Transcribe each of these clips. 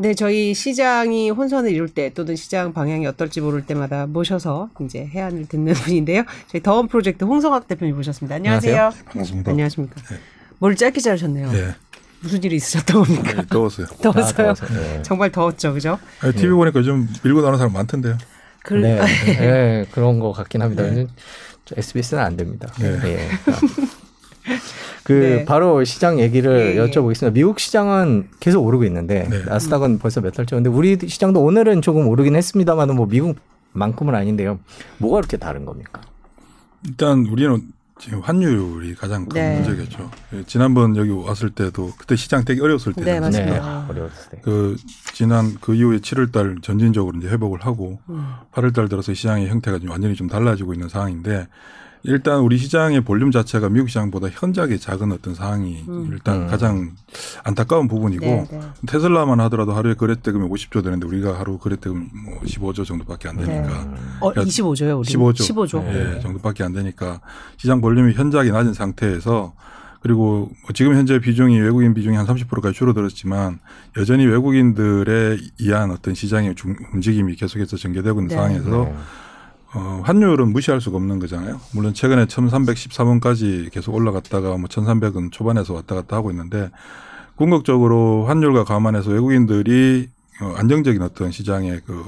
네, 저희 시장이 혼선을 이룰 때 또는 시장 방향이 어떨지 모를 때마다 모셔서 이제 해안을 듣는 분인데요. 저희 더원 프로젝트 홍성학 대표님 모셨습니다. 안녕하세요. 반갑습니다. 안녕하십니까. 머리 짧게 자르셨네요. 네. 무슨 일이 있으셨던 겁니까? 네, 더웠어요. 더웠어요. 더워서, 네. 정말 더웠죠, 그죠? 아니, TV 보니까 요즘 밀고 나오는 사람 많던데요. 그, 네, 네, 그런 것 같긴 합니다. SBS는 안 됩니다. 네. 예. 그 네. 바로 시장 얘기를 예, 예. 여쭤보겠습니다. 미국 시장은 계속 오르고 있는데 네. 나스닥은 벌써 몇 달째 근데 우리 시장도 오늘은 조금 오르긴 했습니다만 뭐 미국만큼은 아닌데요. 뭐가 그렇게 다른 겁니까? 일단 우리는 지금 환율이 가장 큰 네. 문제겠죠. 예, 지난번 여기 왔을 때도 그때 시장 되게 어려웠을 네, 때는 맞습니다. 네, 어려웠을 때. 그 지난 그 이후에 7월 달 전진적으로 이제 회복을 하고 음. 8월 달 들어서 시장의 형태가 좀 완전히 좀 달라지고 있는 상황인데 일단 우리 시장의 볼륨 자체가 미국 시장보다 현저하게 작은 어떤 상황이 음. 일단 음. 가장 안타까운 부분이고 네, 네. 테슬라만 하더라도 하루에 거래대금이 50조 되는데 우리가 하루 거래대금 뭐 15조 정도밖에 안 되니까 음. 어, 그러니까 25조요, 우리. 15조. 15조. 예, 정도밖에 안 되니까 시장 볼륨이 현저하게 낮은 상태에서 그리고 뭐 지금 현재 비중이 외국인 비중이 한 30%까지 줄어들었지만 여전히 외국인들의 이한 어떤 시장의 중- 움직임이 계속해서 전개되고 있는 네. 상황에서 네. 어, 환율은 무시할 수가 없는 거잖아요. 물론 최근에 1314원까지 계속 올라갔다가 뭐 1300원 초반에서 왔다 갔다 하고 있는데 궁극적으로 환율과 감안해서 외국인들이 어, 안정적인 어떤 시장의 그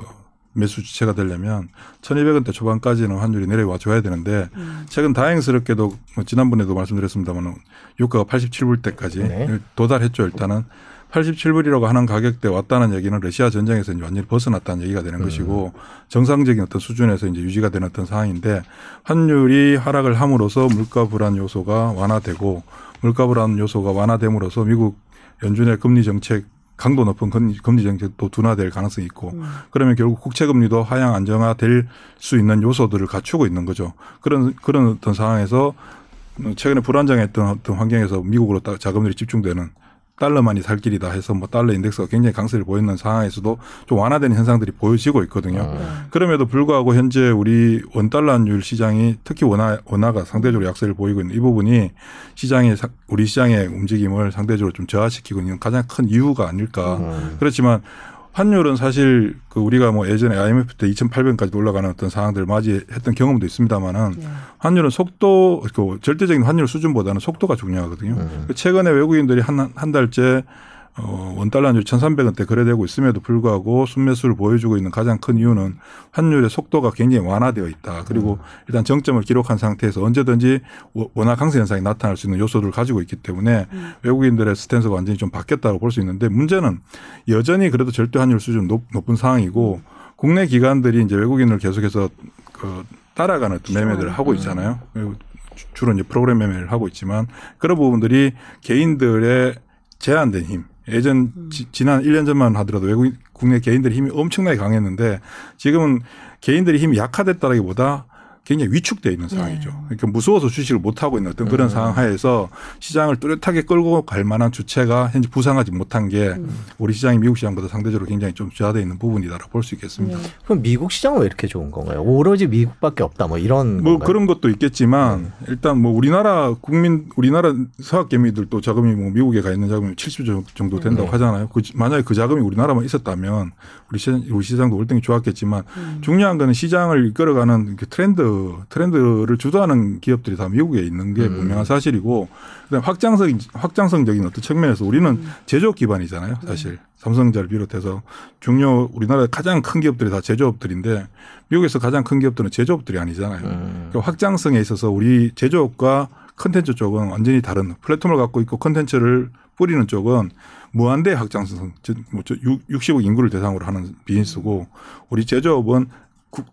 매수 주체가 되려면 1200원대 초반까지는 환율이 내려와 줘야 되는데 음. 최근 다행스럽게도 뭐 지난번에도 말씀드렸습니다만 유가가 87불 때까지 네. 도달했죠 일단은 87불이라고 하는 가격대 왔다는 얘기는 러시아 전쟁에서 이제 완전히 벗어났다는 얘기가 되는 것이고 정상적인 어떤 수준에서 이제 유지가 되는 어떤 상황인데 환율이 하락을 함으로써 물가 불안 요소가 완화되고 물가 불안 요소가 완화됨으로써 미국 연준의 금리 정책 강도 높은 금리, 금리 정책도 둔화될 가능성이 있고 음. 그러면 결국 국채 금리도 하향 안정화 될 수 있는 요소들을 갖추고 있는 거죠. 그런 그런 어떤 상황에서 최근에 불안정했던 어떤 환경에서 미국으로 딱 자금들이 집중되는 달러만이 살 길이다 해서 뭐 달러 인덱스가 굉장히 강세를 보이는 상황에서도 좀 완화되는 현상들이 보여지고 있거든요. 음. 그럼에도 불구하고 현재 우리 원달러율 시장이 특히 원화 원화가 상대적으로 약세를 보이고 있는 이 부분이 시장의 사- 우리 시장의 움직임을 상대적으로 좀 저하시키고 있는 가장 큰 이유가 아닐까. 음. 그렇지만 환율은 사실 그 우리가 뭐 예전에 IMF 때 2,800까지 올라가는 어떤 상황들을 맞이했던 경험도 있습니다만은 네. 환율은 속도 그 절대적인 환율 수준보다는 속도가 중요하거든요. 음. 그 최근에 외국인들이 한, 한 달째 어, 원달러율 1,300원대 거래되고 있음에도 불구하고 순매수를 보여주고 있는 가장 큰 이유는 환율의 속도가 굉장히 완화되어 있다. 그리고 일단 정점을 기록한 상태에서 언제든지 워- 원화 강세 현상이 나타날 수 있는 요소들을 가지고 있기 때문에 외국인들의 스탠스가 완전히 좀 바뀌었다고 볼 수 있는데 문제는 여전히 그래도 절대 환율 수준 높, 높은 상황이고 국내 기관들이 이제 외국인을 계속해서 그 따라가는 매매들을 하고 있잖아요. 그리고 주- 주로 이제 프로그램 매매를 하고 있지만 그런 부분들이 개인들의 제한된 힘. 예전 지, 지난 1년 전만 하더라도 외국인 국내 개인들의 힘이 엄청나게 강했는데 지금은 개인들의 힘이 약화됐다라기보다 굉장히 위축돼 있는 상황이죠. 그러니까 무서워서 주식을 못 하고 있는 어떤 그런 상황 하에서 시장을 뚜렷하게 끌고 갈 만한 주체가 현재 부상하지 못한 게 우리 시장이 미국 시장보다 상대적으로 굉장히 좀 저하되어 있는 부분이다라고 볼 수 있겠습니다. 그럼 미국 시장은 왜 이렇게 좋은 건가요? 오로지 미국밖에 없다 뭐 이런 뭐 건가요? 그런 것도 있겠지만 일단 뭐 우리나라 국민 우리나라 서학개미들도 자금이 뭐 미국에 가 있는 자금이 70조 정도 된다고 네. 하잖아요. 그 만약에 그 자금이 우리나라만 있었다면 우리 시장 우리 시장도 월등히 좋았겠지만 중요한 거는 시장을 이끌어가는 그 트렌드 트렌드를 주도하는 기업들이 다 미국에 있는 게 음. 분명한 사실이고 그다음 확장성 확장성적인 어떤 측면에서 우리는 제조업 기반이잖아요. 사실 삼성전자를 비롯해서 중요 우리나라 가장 큰 기업들이 다 제조업들인데 미국에서 가장 큰 기업들은 제조업들이 아니잖아요. 음. 그 확장성에 있어서 우리 제조업과 컨텐츠 쪽은 완전히 다른 플랫폼을 갖고 있고 컨텐츠를 뿌리는 쪽은 무한대 확장성, 즉, 뭐, 저 60억 인구를 대상으로 하는 비즈니스고 우리 제조업은 국-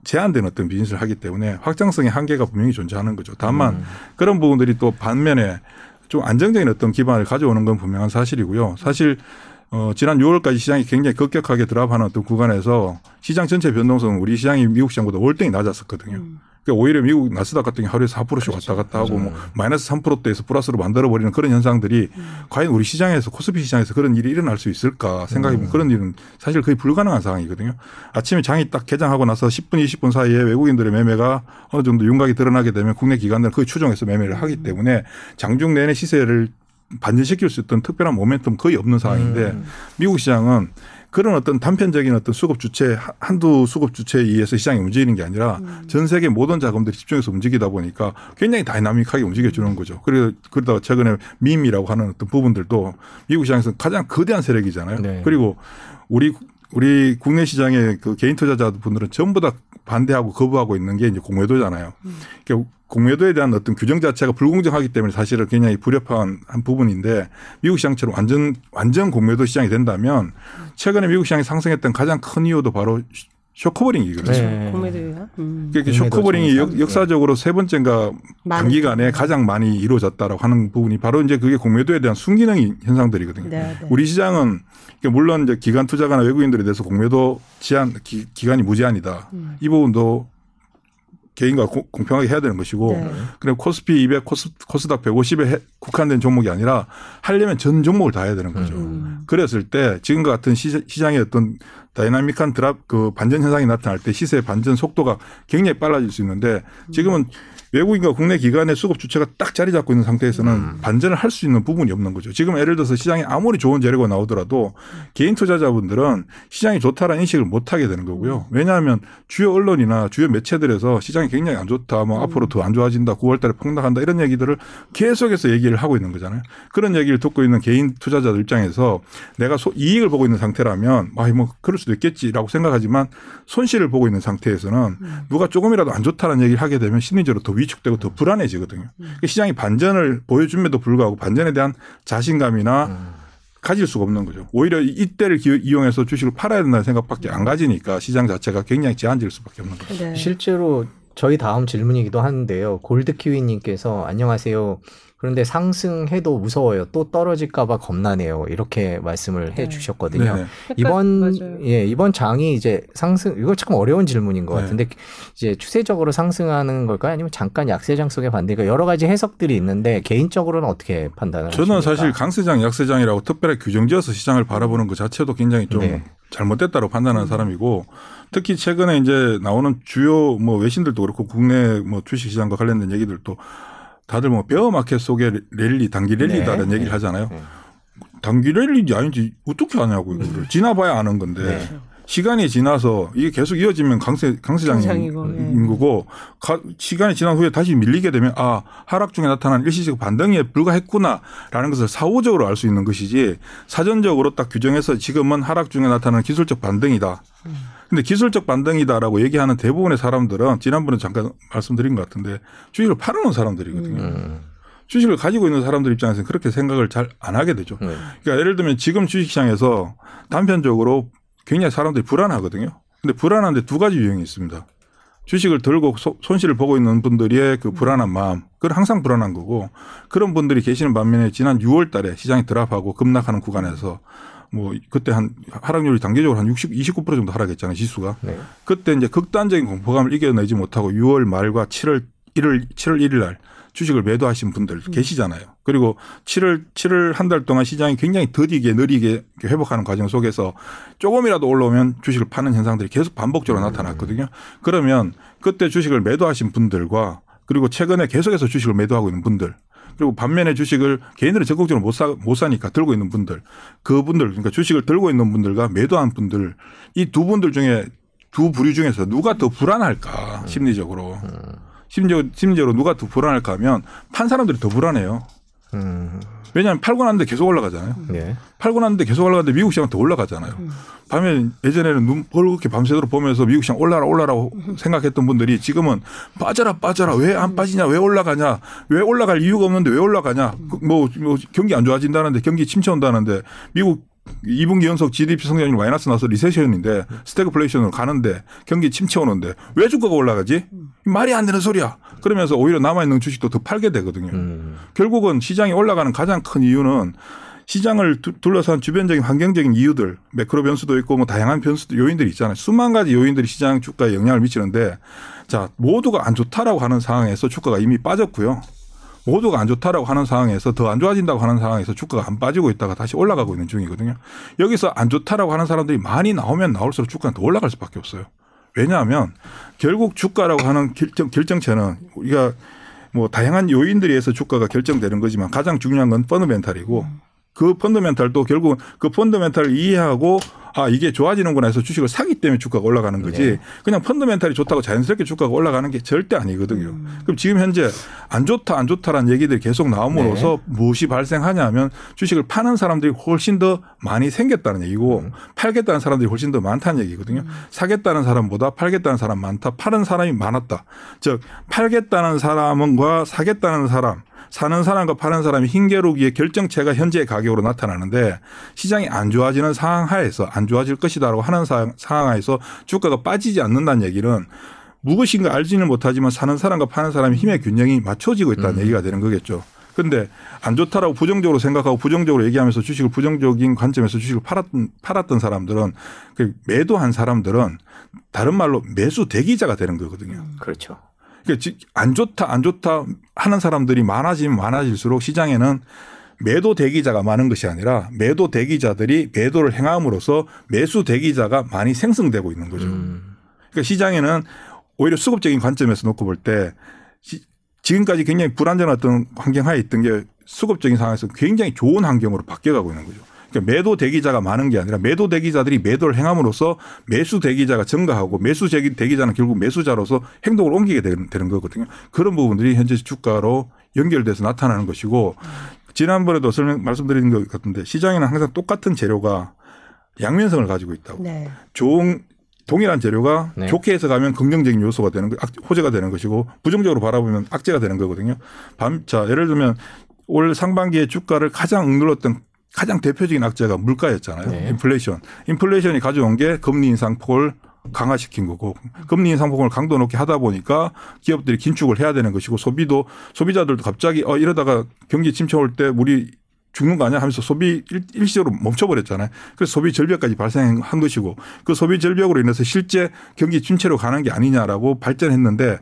제한된 어떤 비즈니스를 하기 때문에 확장성의 한계가 분명히 존재하는 거죠. 다만 음. 그런 부분들이 또 반면에 좀 안정적인 어떤 기반을 가져오는 건 분명한 사실이고요. 사실 어, 지난 6월까지 시장이 굉장히 급격하게 drop하는 어떤 구간에서 시장 전체 변동성은 우리 시장이 미국 시장보다 월등히 낮았었거든요. 그러니까 오히려 미국 나스닥 같은 게 하루에 4%씩 왔다 갔다 하고 뭐 마이너스 3%대에서 플러스로 만들어 버리는 그런 현상들이 과연 우리 시장에서 코스피 시장에서 그런 일이 일어날 수 있을까 생각해 보면 그런 일은 사실 거의 불가능한 상황이거든요. 아침에 장이 딱 개장하고 나서 10분 20분 사이에 외국인들의 매매가 어느 정도 윤곽이 드러나게 되면 국내 기관들은 그에 추종해서 매매를 하기 때문에 장중 내내 시세를 반전시킬 수 있던 특별한 모멘텀 거의 없는 상황인데 음. 미국 시장은 그런 어떤 단편적인 어떤 수급 주체 한- 한두 수급 주체에 의해서 시장이 움직이는 게 아니라 전 세계 모든 자금들이 집중해서 움직이다 보니까 굉장히 다이나믹하게 움직여 주는 거죠. 그리고 그러다가 최근에 밈이라고 하는 어떤 부분들도 미국 시장에서 가장 거대한 세력이잖아요. 네. 그리고 우리 우리 국내 시장의 그 개인 투자자분들은 전부 다 반대하고 거부하고 있는 게 이제 공매도잖아요. 그러니까 공매도에 대한 어떤 규정 자체가 불공정하기 때문에 사실은 굉장히 불협화한 한 부분인데 미국 시장처럼 완전 완전 공매도 시장이 된다면 최근에 미국 시장이 상승했던 가장 큰 이유도 바로 short covering이거든요. 네. 공매도야. 음. 그러니까 short covering이. 역, 역사적으로 세 번째인가. 단기간에 가장 많이 이루어졌다라고 하는 부분이 바로 이제 그게 공매도에 대한 순기능 현상들이거든요. 네, 네. 우리 시장은 그러니까 물론 이제 기관 투자가나 외국인들에 대해서 공매도 제한 기, 기간이 무제한이다. 음. 이 부분도 개인과 고- 공평하게 해야 되는 것이고 네. 그리고 코스피 200, 코스, 코스닥 150에 국한된 종목이 아니라 하려면 전 종목을 다 해야 되는 거죠. 음. 그랬을 때 지금과 같은 시, 시장의 어떤 다이나믹한 drop 그 반전 현상이 나타날 때 시세 반전 속도가 굉장히 빨라질 수 있는데 지금은 외국인과 국내 기관의 수급 주체가 딱 자리 잡고 있는 상태에서는 반전을 할 수 있는 부분이 없는 거죠. 지금 예를 들어서 시장에 아무리 좋은 재료가 나오더라도 개인 투자자분들은 시장이 좋다라는 인식을 못 하게 되는 거고요. 왜냐하면 주요 언론이나 주요 매체들에서 시장이 굉장히 안 좋다, 뭐 앞으로 더 안 좋아진다, 9월 달에 폭락한다 이런 얘기들을 계속해서 얘기를 하고 있는 거잖아요. 그런 얘기를 듣고 있는 개인 투자자들 입장에서 내가 소- 이익을 보고 있는 상태라면 아, 뭐 그럴 수도 있겠지라고 생각하지만 손실을 보고 있는 상태에서는 누가 조금이라도 안 좋다는 얘기를 하게 되면 심리적으로 더 위축되고 더 불안해지거든요. 그러니까 시장이 반전을 보여줌에도 불구하고 반전에 대한 자신감이나 가질 수가 없는 거죠. 오히려 이때를 기- 이용해서 주식을 팔아야 된다는 생각밖에 안 가지니까 시장 자체가 굉장히 제한질 수밖에 없는 거죠. 네. 실제로 저희 다음 질문이기도 한데요. 골드키위님께서 안녕하세요. 그런데 상승해도 무서워요. 또 떨어질까봐 겁나네요. 이렇게 말씀을 네. 해 주셨거든요. 네네. 이번 맞아요. 예 이번 장이 이제 상승 이거 참 어려운 질문인 것 네. 같은데 이제 추세적으로 상승하는 걸까요? 아니면 잠깐 약세장 속의 반대가 여러 가지 해석들이 있는데 개인적으로는 어떻게 판단을 저는 하십니까? 사실 강세장, 약세장이라고 특별하게 규정지어서 시장을 바라보는 것 자체도 굉장히 좀 네. 잘못됐다고 판단하는 사람이고 특히 최근에 이제 나오는 주요 뭐 외신들도 그렇고 국내 뭐 주식 시장과 관련된 얘기들도 다들 뭐 베어 마켓 속의 랠리, 단기 랠리다라는 네. 얘기를 하잖아요. 네. 단기 랠리인지 아닌지 어떻게 아냐고 이거를 지나봐야 아는 건데 네. 시간이 지나서 이게 계속 이어지면 강세 강세장인 예. 거고 가- 시간이 지난 후에 다시 밀리게 되면 아 하락 중에 나타난 일시적 반등에 불과했구나라는 것을 사후적으로 알 수 있는 것이지 사전적으로 딱 규정해서 지금은 하락 중에 나타나는 기술적 반등이다. 근데 기술적 반등이다라고 얘기하는 대부분의 사람들은 지난번에 잠깐 말씀드린 것 같은데 주식을 팔아놓은 사람들이거든요. 음, 주식을 가지고 있는 사람들 입장에서는 그렇게 생각을 잘 안 하게 되죠. 네. 그러니까 예를 들면 지금 주식시장에서 단편적으로 굉장히 사람들이 불안하거든요. 근데 불안한데 두 가지 유형이 있습니다. 주식을 들고 소- 손실을 보고 있는 분들의 그 불안한 마음, 그건 항상 불안한 거고 그런 분들이 계시는 반면에 지난 6월 달에 시장이 드랍하고 급락하는 구간에서 뭐 그때 한 하락률이 단계적으로 한 60, 29% 정도 하락했잖아요, 지수가. 네. 그때 이제 극단적인 공포감을 이겨내지 못하고 6월 말과 7월 1월 7월 1일 날 주식을 매도하신 분들 계시잖아요. 그리고 7월 7월 한 달 동안 시장이 굉장히 더디게 느리게 회복하는 과정 속에서 조금이라도 올라오면 주식을 파는 현상들이 계속 반복적으로 나타났거든요. 그러면 그때 주식을 매도하신 분들과 그리고 최근에 계속해서 주식을 매도하고 있는 분들 그리고 반면에 주식을 개인들은 적극적으로 못, 사, 못 사니까 들고 있는 분들 그분들 그러니까 주식을 들고 있는 분들과 매도한 분들 이 두 분들 중에 두 부류 중에서 누가 더 불안할까 심리적으로. 심지어 심지어로 누가 더 불안할까 하면 판 사람들이 더 불안해요. 음, 왜냐하면 팔고 났는데 계속 올라가잖아요. 네. 팔고 났는데 계속 올라가는데 미국 시장은 더 올라가잖아요. 밤에 예전에는 눈 벌겋게 밤새도록 보면서 미국 시장 올라라 올라라고 생각했던 분들이 지금은 빠져라 빠져라 왜 안 빠지냐 왜 올라가냐 왜 올라갈 이유가 없는데 왜 올라가냐 그 뭐, 뭐 경기 안 좋아진다는데 경기 침체 온다는데 미국 2분기 연속 GDP 성장률 마이너스 나서 recession인데 스태그플레이션으로 가는데 경기 침체 오는데 왜 주가가 올라가지? 말이 안 되는 소리야. 그러면서 오히려 남아있는 주식도 더 팔게 되거든요. 음, 결국은 시장이 올라가는 가장 큰 이유는 시장을 두- 둘러싼 주변적인 환경적인 이유들, 매크로 변수도 있고 뭐 다양한 변수도 요인들이 있잖아요. 수만 가지 요인들이 시장 주가에 영향을 미치는데 자, 모두가 안 좋다라고 하는 상황에서 주가가 이미 빠졌고요. 모두가 안 좋다라고 하는 상황에서 더 안 좋아진다고 하는 상황에서 주가가 안 빠지고 있다가 다시 올라가고 있는 중이거든요. 여기서 안 좋다라고 하는 사람들이 많이 나오면 나올수록 주가는 더 올라갈 수밖에 없어요. 왜냐하면 결국 주가라고 하는 결정, 결정체는 우리가 뭐 다양한 요인들에 의해서 주가가 결정되는 거지만 가장 중요한 건 펀드멘탈이고 그 펀더멘탈도 결국은 그 펀더멘탈을 이해하고 아 이게 좋아지는구나 해서 주식을 사기 때문에 주가가 올라가는 거지 네. 그냥 펀더멘탈이 좋다고 자연스럽게 주가가 올라가는 게 절대 아니거든요. 그럼 지금 현재 안 좋다 안 좋다라는 얘기들이 계속 나옴으로써 무엇이 발생하냐면 주식을 파는 사람들이 훨씬 더 많이 생겼다는 얘기고 팔겠다는 사람들이 훨씬 더 많다는 얘기거든요. 사겠다는 사람보다 팔겠다는 사람 많다. 파는 사람이 많았다. 즉 팔겠다는 사람과 사겠다는 사람 사는 사람과 파는 사람이 흰개로기의 결정체가 현재의 가격으로 나타나는데 시장이 안 좋아지는 상황 하에서 안 좋아질 것이다라고 하는 사- 상황 하에서 주가가 빠지지 않는다는 얘기는 무엇인가 알지는 못하지만 사는 사람과 파는 사람의 힘의 균형이 맞춰지고 있다는 얘기가 되는 거겠죠. 근데 안 좋다라고 부정적으로 생각하고 부정적으로 얘기하면서 주식을 부정적인 관점에서 주식을 팔았던, 팔았던 사람들은 그 매도한 사람들은 다른 말로 매수 대기자가 되는 거거든요. 그렇죠. 그러니까 지- 안 좋다 안 좋다 하는 사람들이 많아지면 많아질수록 시장에는 매도 대기자가 많은 것이 아니라 매도 대기자들이 매도를 행함으로써 매수 대기자가 많이 생성되고 있는 거죠. 음. 그러니까 시장에는 오히려 수급적인 관점에서 놓고 볼 때 지금까지 굉장히 불안정했던 환경 하에 있던 게 수급적인 상황에서 굉장히 좋은 환경으로 바뀌어가고 있는 거죠. 그러니까 매도 대기자가 많은 게 아니라 매도 대기자들이 매도를 행함으로써 매수 대기자가 증가하고 매수 대기- 대기자는 결국 매수자로서 행동을 옮기게 되는, 되는 거거든요. 그런 부분들이 현재 주가로 연결돼서 나타나는 것이고 지난번에도 설명 말씀드린 것 같은데 시장에는 항상 똑같은 재료가 양면성을 가지고 있다고. 네. 좋은 동일한 재료가 네. 좋게 해석하면 긍정적인 요소가 되는 거, 악- 호재가 되는 것이고 부정적으로 바라보면 악재가 되는 거거든요. 밤, 자, 예를 들면 올 상반기에 주가를 가장 억눌렀던 가장 대표적인 악재가 물가였잖아요. 네. 인플레이션. 인플레이션이 가져온 게 금리 인상 폭을 강화시킨 거고 금리 인상 폭을 강도 높게 하다 보니까 기업들이 긴축을 해야 되는 것이고 소비도 소비자들도 갑자기 어 이러다가 경기 침체 올 때 우리 죽는 거 아니야 하면서 소비 일- 일시적으로 멈춰버렸잖아요. 그래서 소비 절벽까지 발생한 것이고 그 소비 절벽으로 인해서 실제 경기 침체로 가는 게 아니냐라고 발전했는데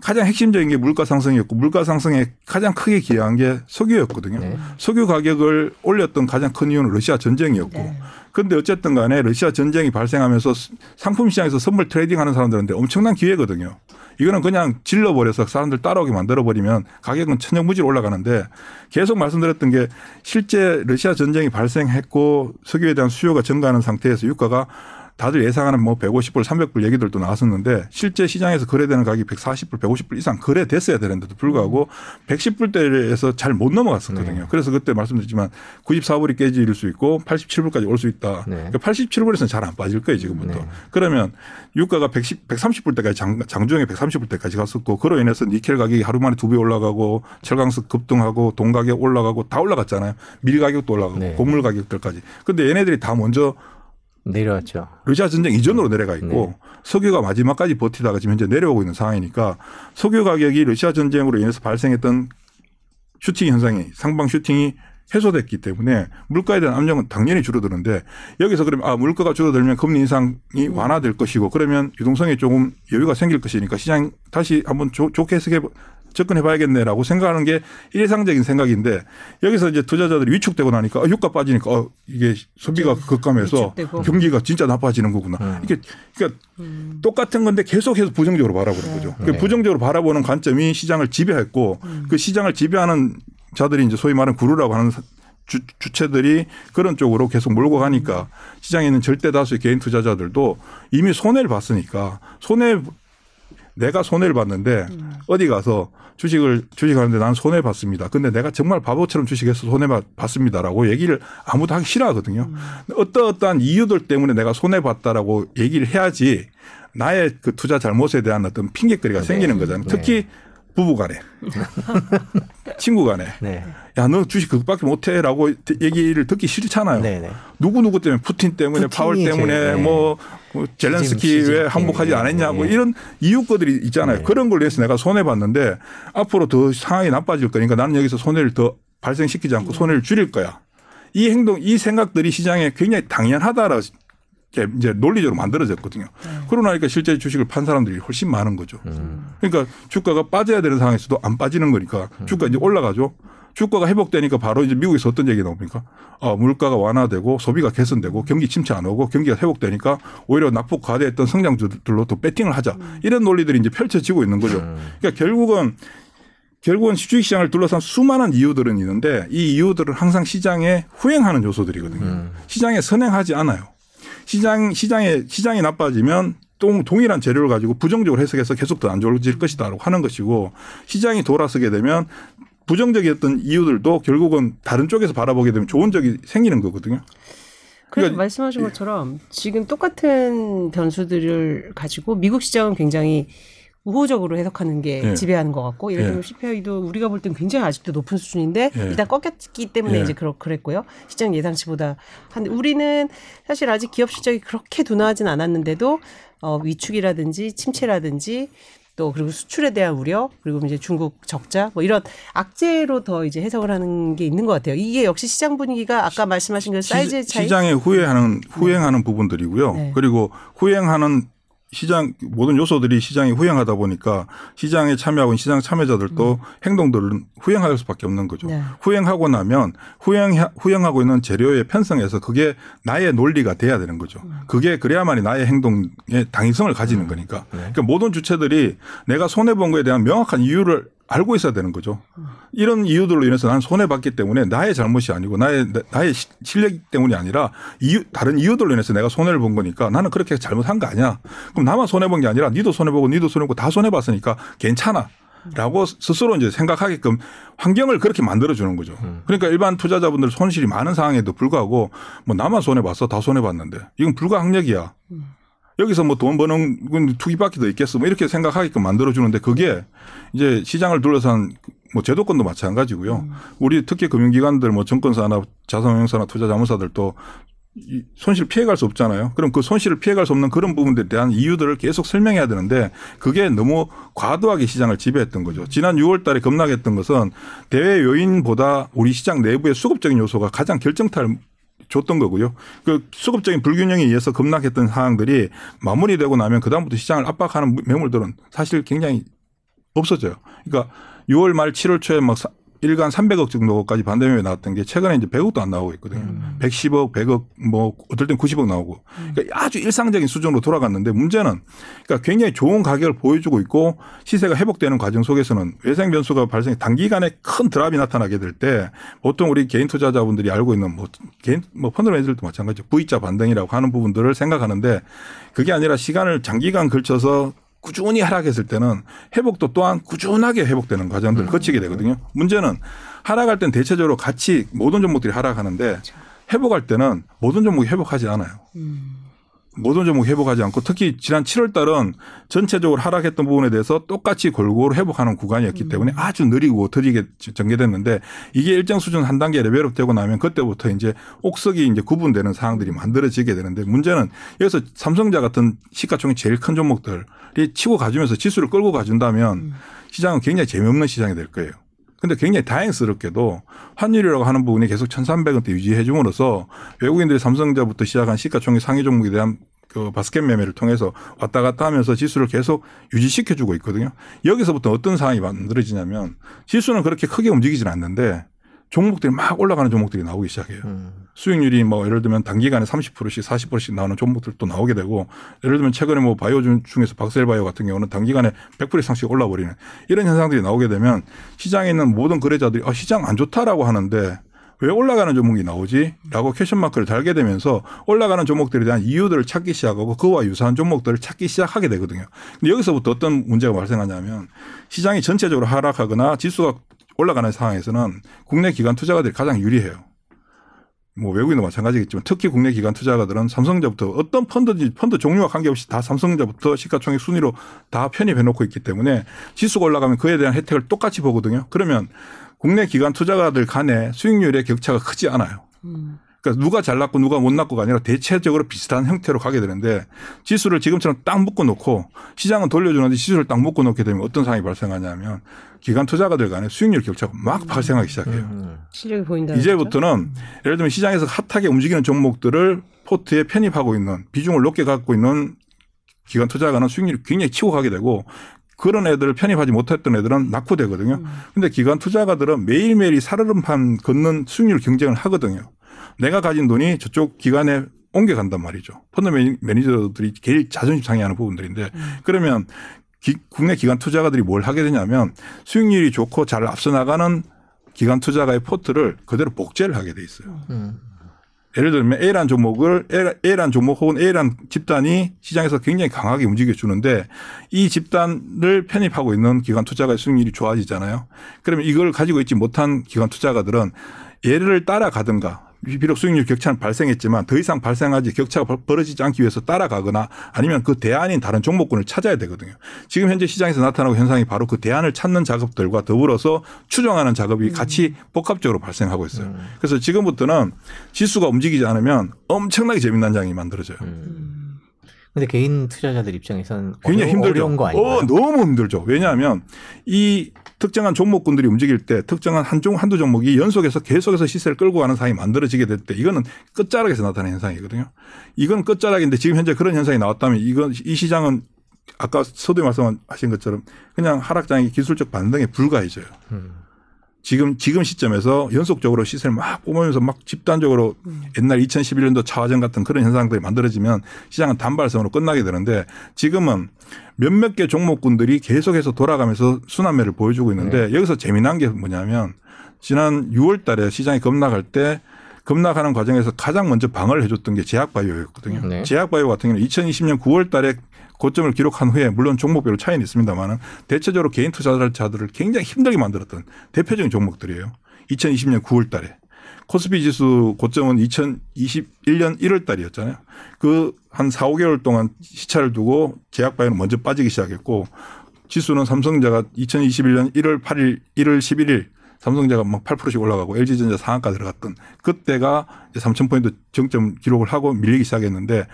가장 핵심적인 게 물가 상승이었고 물가 상승에 가장 크게 기여한 게 석유였거든요. 네. 석유 가격을 올렸던 가장 큰 이유는 러시아 전쟁이었고 네. 그런데 어쨌든 간에 러시아 전쟁이 발생하면서 상품 시장에서 선물 trading 하는 사람들한테 엄청난 기회거든요. 이거는 그냥 질러버려서 사람들 따라오게 만들어버리면 가격은 천정부지로 올라가는데 계속 말씀드렸던 게 실제 러시아 전쟁이 발생했고 석유에 대한 수요가 증가하는 상태에서 유가가 다들 예상하는 뭐 150불, 300불 얘기들도 나왔었는데 실제 시장에서 거래되는 가격이 140불, 150불 이상 거래됐어야 되는데도 불구하고 110불대에서 잘 못 넘어갔었거든요. 그래서 그때 말씀드렸지만 94불이 깨질 수 있고 87불까지 올 수 있다. 네. 그러니까 87불에서는 잘 안 빠질 거예요, 지금부터. 네. 그러면 유가가 110, 130불대까지 장, 장중에 130불대까지 갔었고 그로 인해서 니켈 가격이 하루 만에 두 배 올라가고 철강석 급등하고 동 가격 올라가고 다 올라갔잖아요. 밀 가격도 올라가고 네. 곡물 가격들까지. 근데 얘네들이 다 먼저 내려왔죠. 러시아 전쟁 이전으로 내려가 있고 네. 석유가 마지막까지 버티다가 지금 현재 내려오고 있는 상황이니까 석유 가격이 러시아 전쟁으로 인해서 발생했던 슈팅 현상이 상방 슈팅이 해소됐기 때문에 물가에 대한 압력은 당연히 줄어드는데 여기서 그러면 아 물가가 줄어들면 금리 인상이 완화될 것이고 그러면 유동성에 조금 여유가 생길 것이니까 시장 다시 한번 조- 좋게 해석해 접근해 봐야겠네라고 생각하는 게 일상적인 생각인데 여기서 이제 투자자들이 위축되고 나니까 어, 유가 빠지니까 어, 이게 소비가 급감해서 위축되고. 경기가 진짜 나빠지는 거구나. 음. 이게 그러니까 똑같은 건데 계속해서 부정적으로 바라보는 거죠. 그 네. 부정적으로 바라보는 관점이 시장을 지배했고 그 시장을 지배하는 자들이 이제 소위 말하는 구루라고 하는 주, 주체들이 그런 쪽으로 계속 몰고 가니까 시장에 있는 절대 다수의 개인 투자자들도 이미 손해를 봤으니까 손해 내가 손해를 봤는데 어디 가서 주식을 주식하는데 난 손해 봤습니다. 근데 내가 정말 바보처럼 주식해서 손해 봤습니다라고 얘기를 아무도 하기 싫어하거든요. 어떠어떠한 이유들 때문에 내가 손해 봤다라고 얘기를 해야지 나의 그 투자 잘못에 대한 어떤 핑계거리가 생기는 거잖아요. 네. 특히 부부간에 친구간에 네. 야너 주식 그것밖에 못해라고 얘기를 듣기 싫잖아요. 네, 네. 누구 누구 때문에 푸틴 때문에 파월 때문에 제일, 네. 뭐, 뭐 젤렌스키 왜. 항복하지 않았냐 뭐 네. 이런 이유거들이 있잖아요. 네. 그런 걸로 해서 내가 손해 봤는데 앞으로 더 상황이 나빠질 거니까 나는 여기서 손해를 더 발생시키지 않고 손해를 줄일 거야. 이 행동, 이 생각들이 시장에 굉장히 당연하다라 이제 논리적으로 만들어졌거든요. 그러고 나니까 실제 주식을 판 사람들이 훨씬 많은 거죠. 음. 그러니까 주가가 빠져야 되는 상황에서도 안 빠지는 거니까 주가 이제 올라가죠. 주가가 회복되니까 바로 이제 미국에서 어떤 얘기 나옵니까? 아, 물가가 완화되고 소비가 개선되고 경기 침체 안 오고 경기가 회복되니까 오히려 낙폭 과대했던 성장주들로 또 배팅을 하자. 이런 논리들이 이제 펼쳐지고 있는 거죠. 음. 그러니까 결국은 결국은 주식 시장을 둘러싼 수많은 이유들은 있는데 이 이유들은 항상 시장에 후행하는 요소들이거든요. 음. 시장에 선행하지 않아요. 시장 시장에 시장이 나빠지면 또 동일한 재료를 가지고 부정적으로 해석해서 계속 더 안 좋아질 것이다라고 하는 것이고 시장이 돌아서게 되면 부정적이었던 이유들도 결국은 다른 쪽에서 바라보게 되면 좋은 적이 생기는 거거든요. 그래서 그러니까 말씀하신 것처럼 지금 똑같은 변수들을 가지고 미국 시장은 굉장히 우호적으로 해석하는 게 예. 지배하는 것 같고 예를 예. 들면 CPI도 우리가 볼 땐 굉장히 아직도 높은 수준인데 예. 일단 꺾였기 때문에 예. 이제 그렇, 그랬고요 시장 예상치보다 한데 우리는 사실 아직 기업 실적이 그렇게 둔화하진 않았는데도 어, 위축이라든지 침체라든지 또 그리고 수출에 대한 우려 그리고 이제 중국 적자 뭐 이런 악재로 더 이제 해석을 하는 게 있는 것 같아요. 이게 역시 시장 분위기가 아까 말씀하신 그 사이즈의 차이 시장에 후회하는 후행하는 부분들이고요. 네. 그리고 후행하는 시장 모든 요소들이 시장에 후행하다 보니까 시장에 참여하고 있는 시장 참여자들도 행동들은 후행할 수밖에 없는 거죠. 음. 네. 후행하고 나면 후행 후행하고 있는 재료에 편성해서 그게 나의 논리가 돼야 되는 거죠. 음. 그게 그래야만이 나의 행동에 당위성을 가지는 거니까. 그러니까 모든 주체들이 내가 손해 본 거에 대한 명확한 이유를 알고 있어야 되는 거죠. 이런 이유들로 인해서 나는 손해 봤기 때문에 나의 잘못이 아니고 나의 나의 시- 실력 때문이 아니라 이유 다른 이유들로 인해서 내가 손해를 본 거니까 나는 그렇게 잘못한 거 아니야. 그럼 나만 손해 본 게 아니라 니도 손해 보고 니도 손해 보고 다 손해 봤으니까 괜찮아. 라고 스스로 이제 생각하게끔 환경을 그렇게 만들어 주는 거죠. 그러니까 일반 투자자분들 손실이 많은 상황에도 불구하고 뭐 나만 손해 봤어 다 손해 봤는데 이건 불가항력이야. 여기서 뭐 돈 버는 건더 있겠어. 뭐 이렇게 생각하게끔 만들어주는데 그게 이제 시장을 둘러싼 뭐 제도권도 마찬가지고요. 우리 특히 금융기관들 뭐 증권사나 자산운용사나 투자자문사들도 이 손실 피해갈 수 없잖아요. 그럼 그 손실을 피해갈 수 없는 그런 부분들에 대한 이유들을 계속 설명해야 되는데 그게 너무 과도하게 시장을 지배했던 거죠. 지난 6월 달에 급락했던 것은 대외 요인보다 우리 시장 내부의 수급적인 요소가 가장 결정타를 줬던 거고요. 그 수급적인 불균형에 의해서 급락했던 상황들이 마무리되고 나면 그다음부터 시장을 압박하는 매물들은 사실 굉장히 없어져요. 그러니까 6월 말 7월 초에 막 사- 일간 300억 정도까지 반대매매 나왔던 게 최근에 이제 100억도 안 나오고 있거든요. 110억, 100억, 뭐 어떨 땐 90억 나오고. 그러니까 아주 일상적인 수준으로 돌아갔는데 문제는 그러니까 굉장히 좋은 가격을 보여주고 있고 시세가 회복되는 과정 속에서는 외생 변수가 발생해 단기간에 큰 드랍이 나타나게 될 때 보통 우리 개인 투자자분들이 알고 있는 뭐 개인 뭐 펀드 매니저들도 마찬가지죠. V자 반등이라고 하는 부분들을 생각하는데 그게 아니라 시간을 장기간 걸쳐서 꾸준히 하락했을 때는 회복도 또한 꾸준하게 회복되는 과정들을 거치게 되거든요. 문제는 하락할 땐 대체적으로 같이 모든 종목들이 하락하는데 회복할 때는 모든 종목이 회복하지 않아요. 모든 종목이 회복하지 않고 특히 지난 7월 달은 전체적으로 하락했던 부분에 대해서 똑같이 골고루 회복하는 구간이었기 때문에 아주 느리고 더디게 전개됐는데 이게 일정 수준 한 단계 레벨업 되고 나면 그때부터 이제 옥석이 이제 구분되는 상황들이 만들어지게 되는데 문제는 여기서 삼성자 같은 시가총이 제일 큰 종목들이 치고 가주면서 지수를 끌고 가준다면 시장은 굉장히 재미없는 시장이 될 거예요. 근데 굉장히 다행스럽게도 환율이라고 하는 부분이 계속 1,300원대 유지해 줌으로써 외국인들이 삼성자부터 시작한 시가총액 상위 종목에 대한 그 바스켓 매매를 통해서 왔다 갔다 하면서 지수를 계속 유지시켜 주고 있거든요. 여기서부터 어떤 상황이 만들어지냐면 지수는 그렇게 크게 움직이진 않는데 종목들이 막 올라가는 종목들이 나오기 시작해요. 음. 수익률이 뭐 예를 들면 단기간에 30%씩 40%씩 나오는 종목들도 나오게 되고 예를 들면 최근에 뭐 바이오 중- 중에서 박셀바이오 같은 경우는 단기간에 100% 이상씩 올라버리는 이런 현상들이 나오게 되면 시장에 있는 모든 거래자들이 아, 시장 안 좋다라고 하는데 왜 올라가는 종목이 나오지? 라고 question mark를 달게 되면서 올라가는 종목들에 대한 이유들을 찾기 시작하고 그와 유사한 종목들을 찾기 시작하게 되거든요. 근데 여기서부터 어떤 문제가 발생하냐면 시장이 전체적으로 하락하거나 지수가 올라가는 상황에서는 국내 기관 투자가들이 가장 유리해요. 뭐 외국인도 마찬가지겠지만 특히 국내 기관 투자가들은 삼성전자부터 어떤 펀드든지 펀드 종류와 관계없이 다 삼성전자부터 시가총액 순위로 다 편입해 놓고 있기 때문에 지수가 올라가면 그에 대한 혜택을 똑같이 보거든요. 그러면 국내 기관 투자가들 간의 수익률의 격차가 크지 않아요. 그러니까 누가 잘났고 누가 못났고가 아니라 대체적으로 비슷한 형태로 가게 되는데 지수를 지금처럼 딱 묶어 놓고 시장은 돌려주는데 지수를 딱 묶어 놓게 되면 어떤 상황이 발생하냐면 기관 투자가들 간의 수익률 격차가 막 발생하기 시작해요. 음. 실력이 보인다. 이제부터는 예를 들면 시장에서 핫하게 움직이는 종목들을 포트에 편입하고 있는 비중을 높게 갖고 있는 기관 투자가는 수익률이 굉장히 치고 가게 되고 그런 애들을 편입하지 못했던 애들은 낙후되거든요. 근데 기관 투자가들은 매일매일 이 살얼음판 걷는 수익률 경쟁을 하거든요. 내가 가진 돈이 저쪽 기관에 옮겨간단 말이죠. 펀드 매니- 매니저들이 제일 자존심 상해하는 부분들인데 그러면 기- 국내 기관 투자가들이 뭘 하게 되냐면 수익률이 좋고 잘 앞서 나가는 기관 투자가의 포트를 그대로 복제를 하게 돼 있어요. 음. 예를 들면 A란 종목을 A- A란 종목 혹은 A란 집단이 시장에서 굉장히 강하게 움직여 주는데 이 집단을 편입하고 있는 기관 투자가의 수익률이 좋아지잖아요. 그러면 이걸 가지고 있지 못한 기관 투자가들은 얘를 따라가든가 비록 수익률 격차는 발생했지만 더 이상 발생하지 격차가 벌- 벌어지지 않기 위해서 따라가거나 아니면 그 대안인 다른 종목군을 찾아야 되거든요. 지금 현재 시장에서 나타나고 현상이 바로 그 대안을 찾는 작업들과 더불어서 추정하는 작업이 같이 복합적으로 발생하고 있어요. 그래서 지금부터는 지수가 움직이지 않으면 엄청나게 재미난 장이 만들어져요. 근데 개인 투자자들 입장에서는 굉장히 힘들죠. 어려운 거 아닌가요? 어, 너무 힘들죠. 왜냐하면 이 특정한 종목군들이 움직일 때 특정한 한 종, 한두 종목이 연속해서 계속해서 시세를 끌고 가는 상황이 만들어지게 될 때 이거는 끝자락에서 나타나는 현상이거든요. 이건 끝자락인데 지금 현재 그런 현상이 나왔다면 이건 이 시장은 아까 서두에 말씀하신 것처럼 그냥 하락장의 기술적 반등에 불과해져요. 음. 지금 지금 시점에서 연속적으로 시세를 막 뽑으면서 막 집단적으로 옛날 2011년도 차화전 같은 그런 현상들이 만들어지면 시장은 단발성으로 끝나게 되는데 지금은 몇몇 개 종목군들이 계속해서 돌아가면서 순환매를 보여주고 있는데 여기서 재미난 게 뭐냐면 지난 6월 달에 시장이 급락할 때 급락하는 과정에서 가장 먼저 방어를 해줬던 게 제약바이오였거든요. 네. 제약바이오 같은 경우는 2020년 9월 달에 고점을 기록한 후에 물론 종목별로 차이는 있습니다만은 대체적으로 개인 투자자들을 굉장히 힘들게 만들었던 대표적인 종목들이에요. 2020년 9월 달에. 코스피 지수 고점은 2021년 1월 달이었잖아요. 그 한 4, 5개월 동안 시차를 두고 제약바이오는 먼저 빠지기 시작했고 지수는 삼성자가 2021년 1월 8일, 1월 11일 삼성자가 막 8%씩 올라가고 LG전자 상한가 들어갔던 그때가 3,000포인트 정점 기록을 하고 밀리기 시작했는데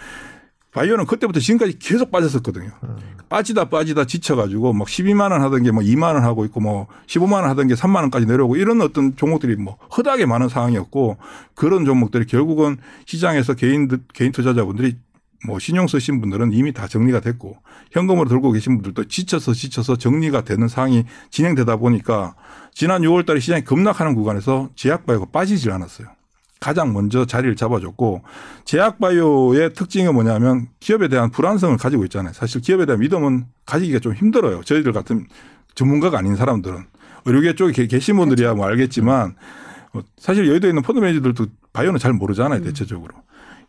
바이오는 그때부터 지금까지 계속 빠졌었거든요. 빠지다 빠지다 지쳐가지고 막 12만 원 하던 게 뭐 2만 원 하고 있고 뭐 15만 원 하던 게 3만 원까지 내려오고 이런 어떤 종목들이 뭐 허다하게 많은 상황이었고 그런 종목들이 결국은 시장에서 개인 개인 투자자분들이 뭐 신용 쓰신 분들은 이미 다 정리가 됐고 현금으로 들고 계신 분들도 지쳐서 지쳐서 정리가 되는 상황이 진행되다 보니까 지난 6월 달에 시장이 급락하는 구간에서 제약 바이오가 빠지질 않았어요. 가장 먼저 자리를 잡아줬고 제약바이오의 특징이 뭐냐면 기업에 대한 불안성을 가지고 있잖아요. 사실 기업에 대한 믿음은 가지기가 좀 힘들어요. 저희들 같은 전문가가 아닌 사람들은 의료계 쪽에 계- 계신 분들이야 뭐 알겠지만 어, 사실 여의도에 있는 펀드 매니저들도 바이오는 잘 모르잖아요. 대체적으로.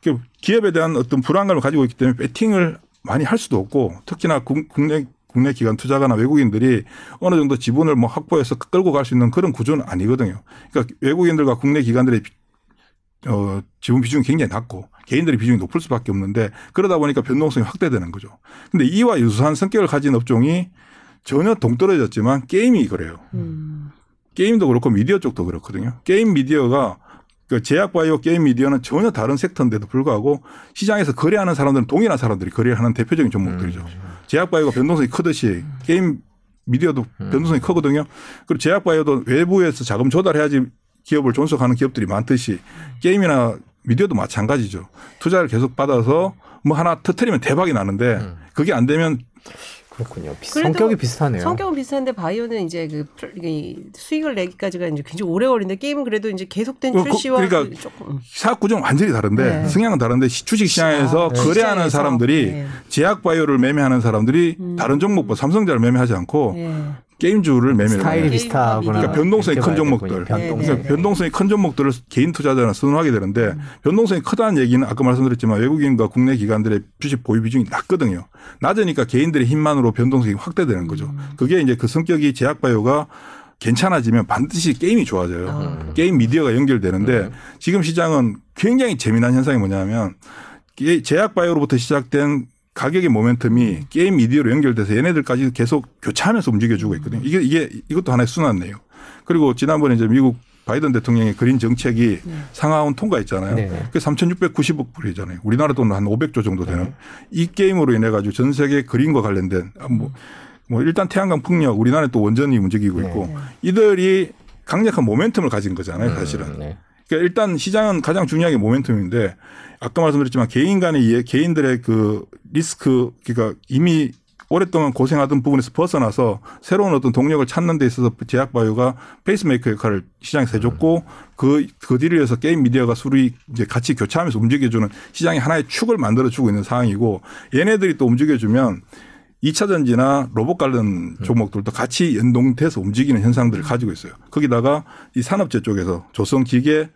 그 기업에 대한 어떤 불안감을 가지고 있기 때문에 배팅을 많이 할 수도 없고 특히나 국- 국내 국내 기관 투자가나 외국인들이 어느 정도 지분을 뭐 확보해서 끌고 갈 수 있는 그런 구조는 아니거든요. 그러니까 외국인들과 국내 기관들의 비- 어, 지분 비중이 굉장히 낮고 개인들의 비중이 높을 수밖에 없는데 그러다 보니까 변동성이 확대되는 거죠. 근데 이와 유사한 성격을 가진 업종이 전혀 동떨어졌지만 게임이 그래요. 음. 게임도 그렇고 미디어 쪽도 그렇거든요. 게임 미디어가 그 제약 바이오 게임 미디어는 전혀 다른 sector인데도 불구하고 시장에서 거래하는 사람들은 동일한 사람들이 거래하는 대표적인 종목들이죠. 제약 바이오가 변동성이 크듯이 게임 미디어도 변동성이 크거든요. 그리고 제약 바이오도 외부에서 자금 조달해야지 기업을 존속하는 기업들이 많듯이 게임이나 미디어도 마찬가지죠. 투자를 계속 받아서 뭐 하나 터트리면 대박이 나는데 그게 안 되면 그렇군요. 비- 성격이 비슷하네요. 성격은 비슷한데 바이오는 이제 그 수익을 내기까지가 이제 굉장히 오래 걸리는데 게임은 그래도 이제 계속된 어, 그- 출시와 그러니까 그 조금 사업 구조는 완전히 다른데 네. 성향은 다른데 시- 주식 시장에서 아, 네. 거래하는 시장에서. 사람들이 네. 제약 바이오를 매매하는 사람들이 음. 다른 종목보다 삼성자를 매매하지 않고 예. 게임주를 매매를 스타일이 해요. 비슷하구나. 그러니까 변동성이 큰 종목들. 네, 변동성. 네, 그러니까 변동성이 큰 종목들을 개인 투자자는 선호하게 되는데 음. 변동성이 크다는 얘기는 아까 말씀드렸지만 외국인과 국내 기관들의 주식 보유 비중이 낮거든요. 낮으니까 개인들의 힘만으로 변동성이 확대되는 거죠. 음. 그게 이제 그 성격이 제약바이오가 괜찮아지면 반드시 게임이 좋아져요. 아. 게임 미디어가 연결되는데 음. 지금 시장은 굉장히 재미난 현상이 뭐냐면 이 제약바이오로부터 시작된 가격의 모멘텀이 게임 미디어로 연결돼서 얘네들까지 계속 교차하면서 움직여주고 있거든요. 이게 이게 이것도 하나의 순환이에요. 그리고 지난번에 이제 미국 바이든 대통령의 그린 정책이 상하원 통과했잖아요. 네. 그게 3,690억 불이잖아요. 우리나라 돈은 한 500조 정도 되는 이 게임으로 인해 가지고 전 세계 그린과 관련된 아, 뭐, 뭐 일단 태양광 풍력 우리나라에 또 원전이 움직이고 있고 네. 이들이 강력한 모멘텀을 가진 거잖아요, 사실은. 음, 네. 그러니까 일단 시장은 가장 중요한 게 모멘텀인데 아까 말씀드렸지만 개인 간의 이해, 개인들의 그 리스크 그러니까 이미 오랫동안 고생하던 부분에서 벗어나서 새로운 어떤 동력을 찾는 데 있어서 제약바이오가 페이스메이커 역할을 시장에서 해줬고 그, 그 뒤를 이어서 게임 미디어가 둘이 이제 같이 교차하면서 움직여주는 시장의 하나의 축을 만들어주고 있는 상황이고 얘네들이 또 움직여주면 2차 전지나 로봇 관련 종목들도 같이 연동돼서 움직이는 현상들을 가지고 있어요. 거기다가 이 산업재 쪽에서 조선 기계,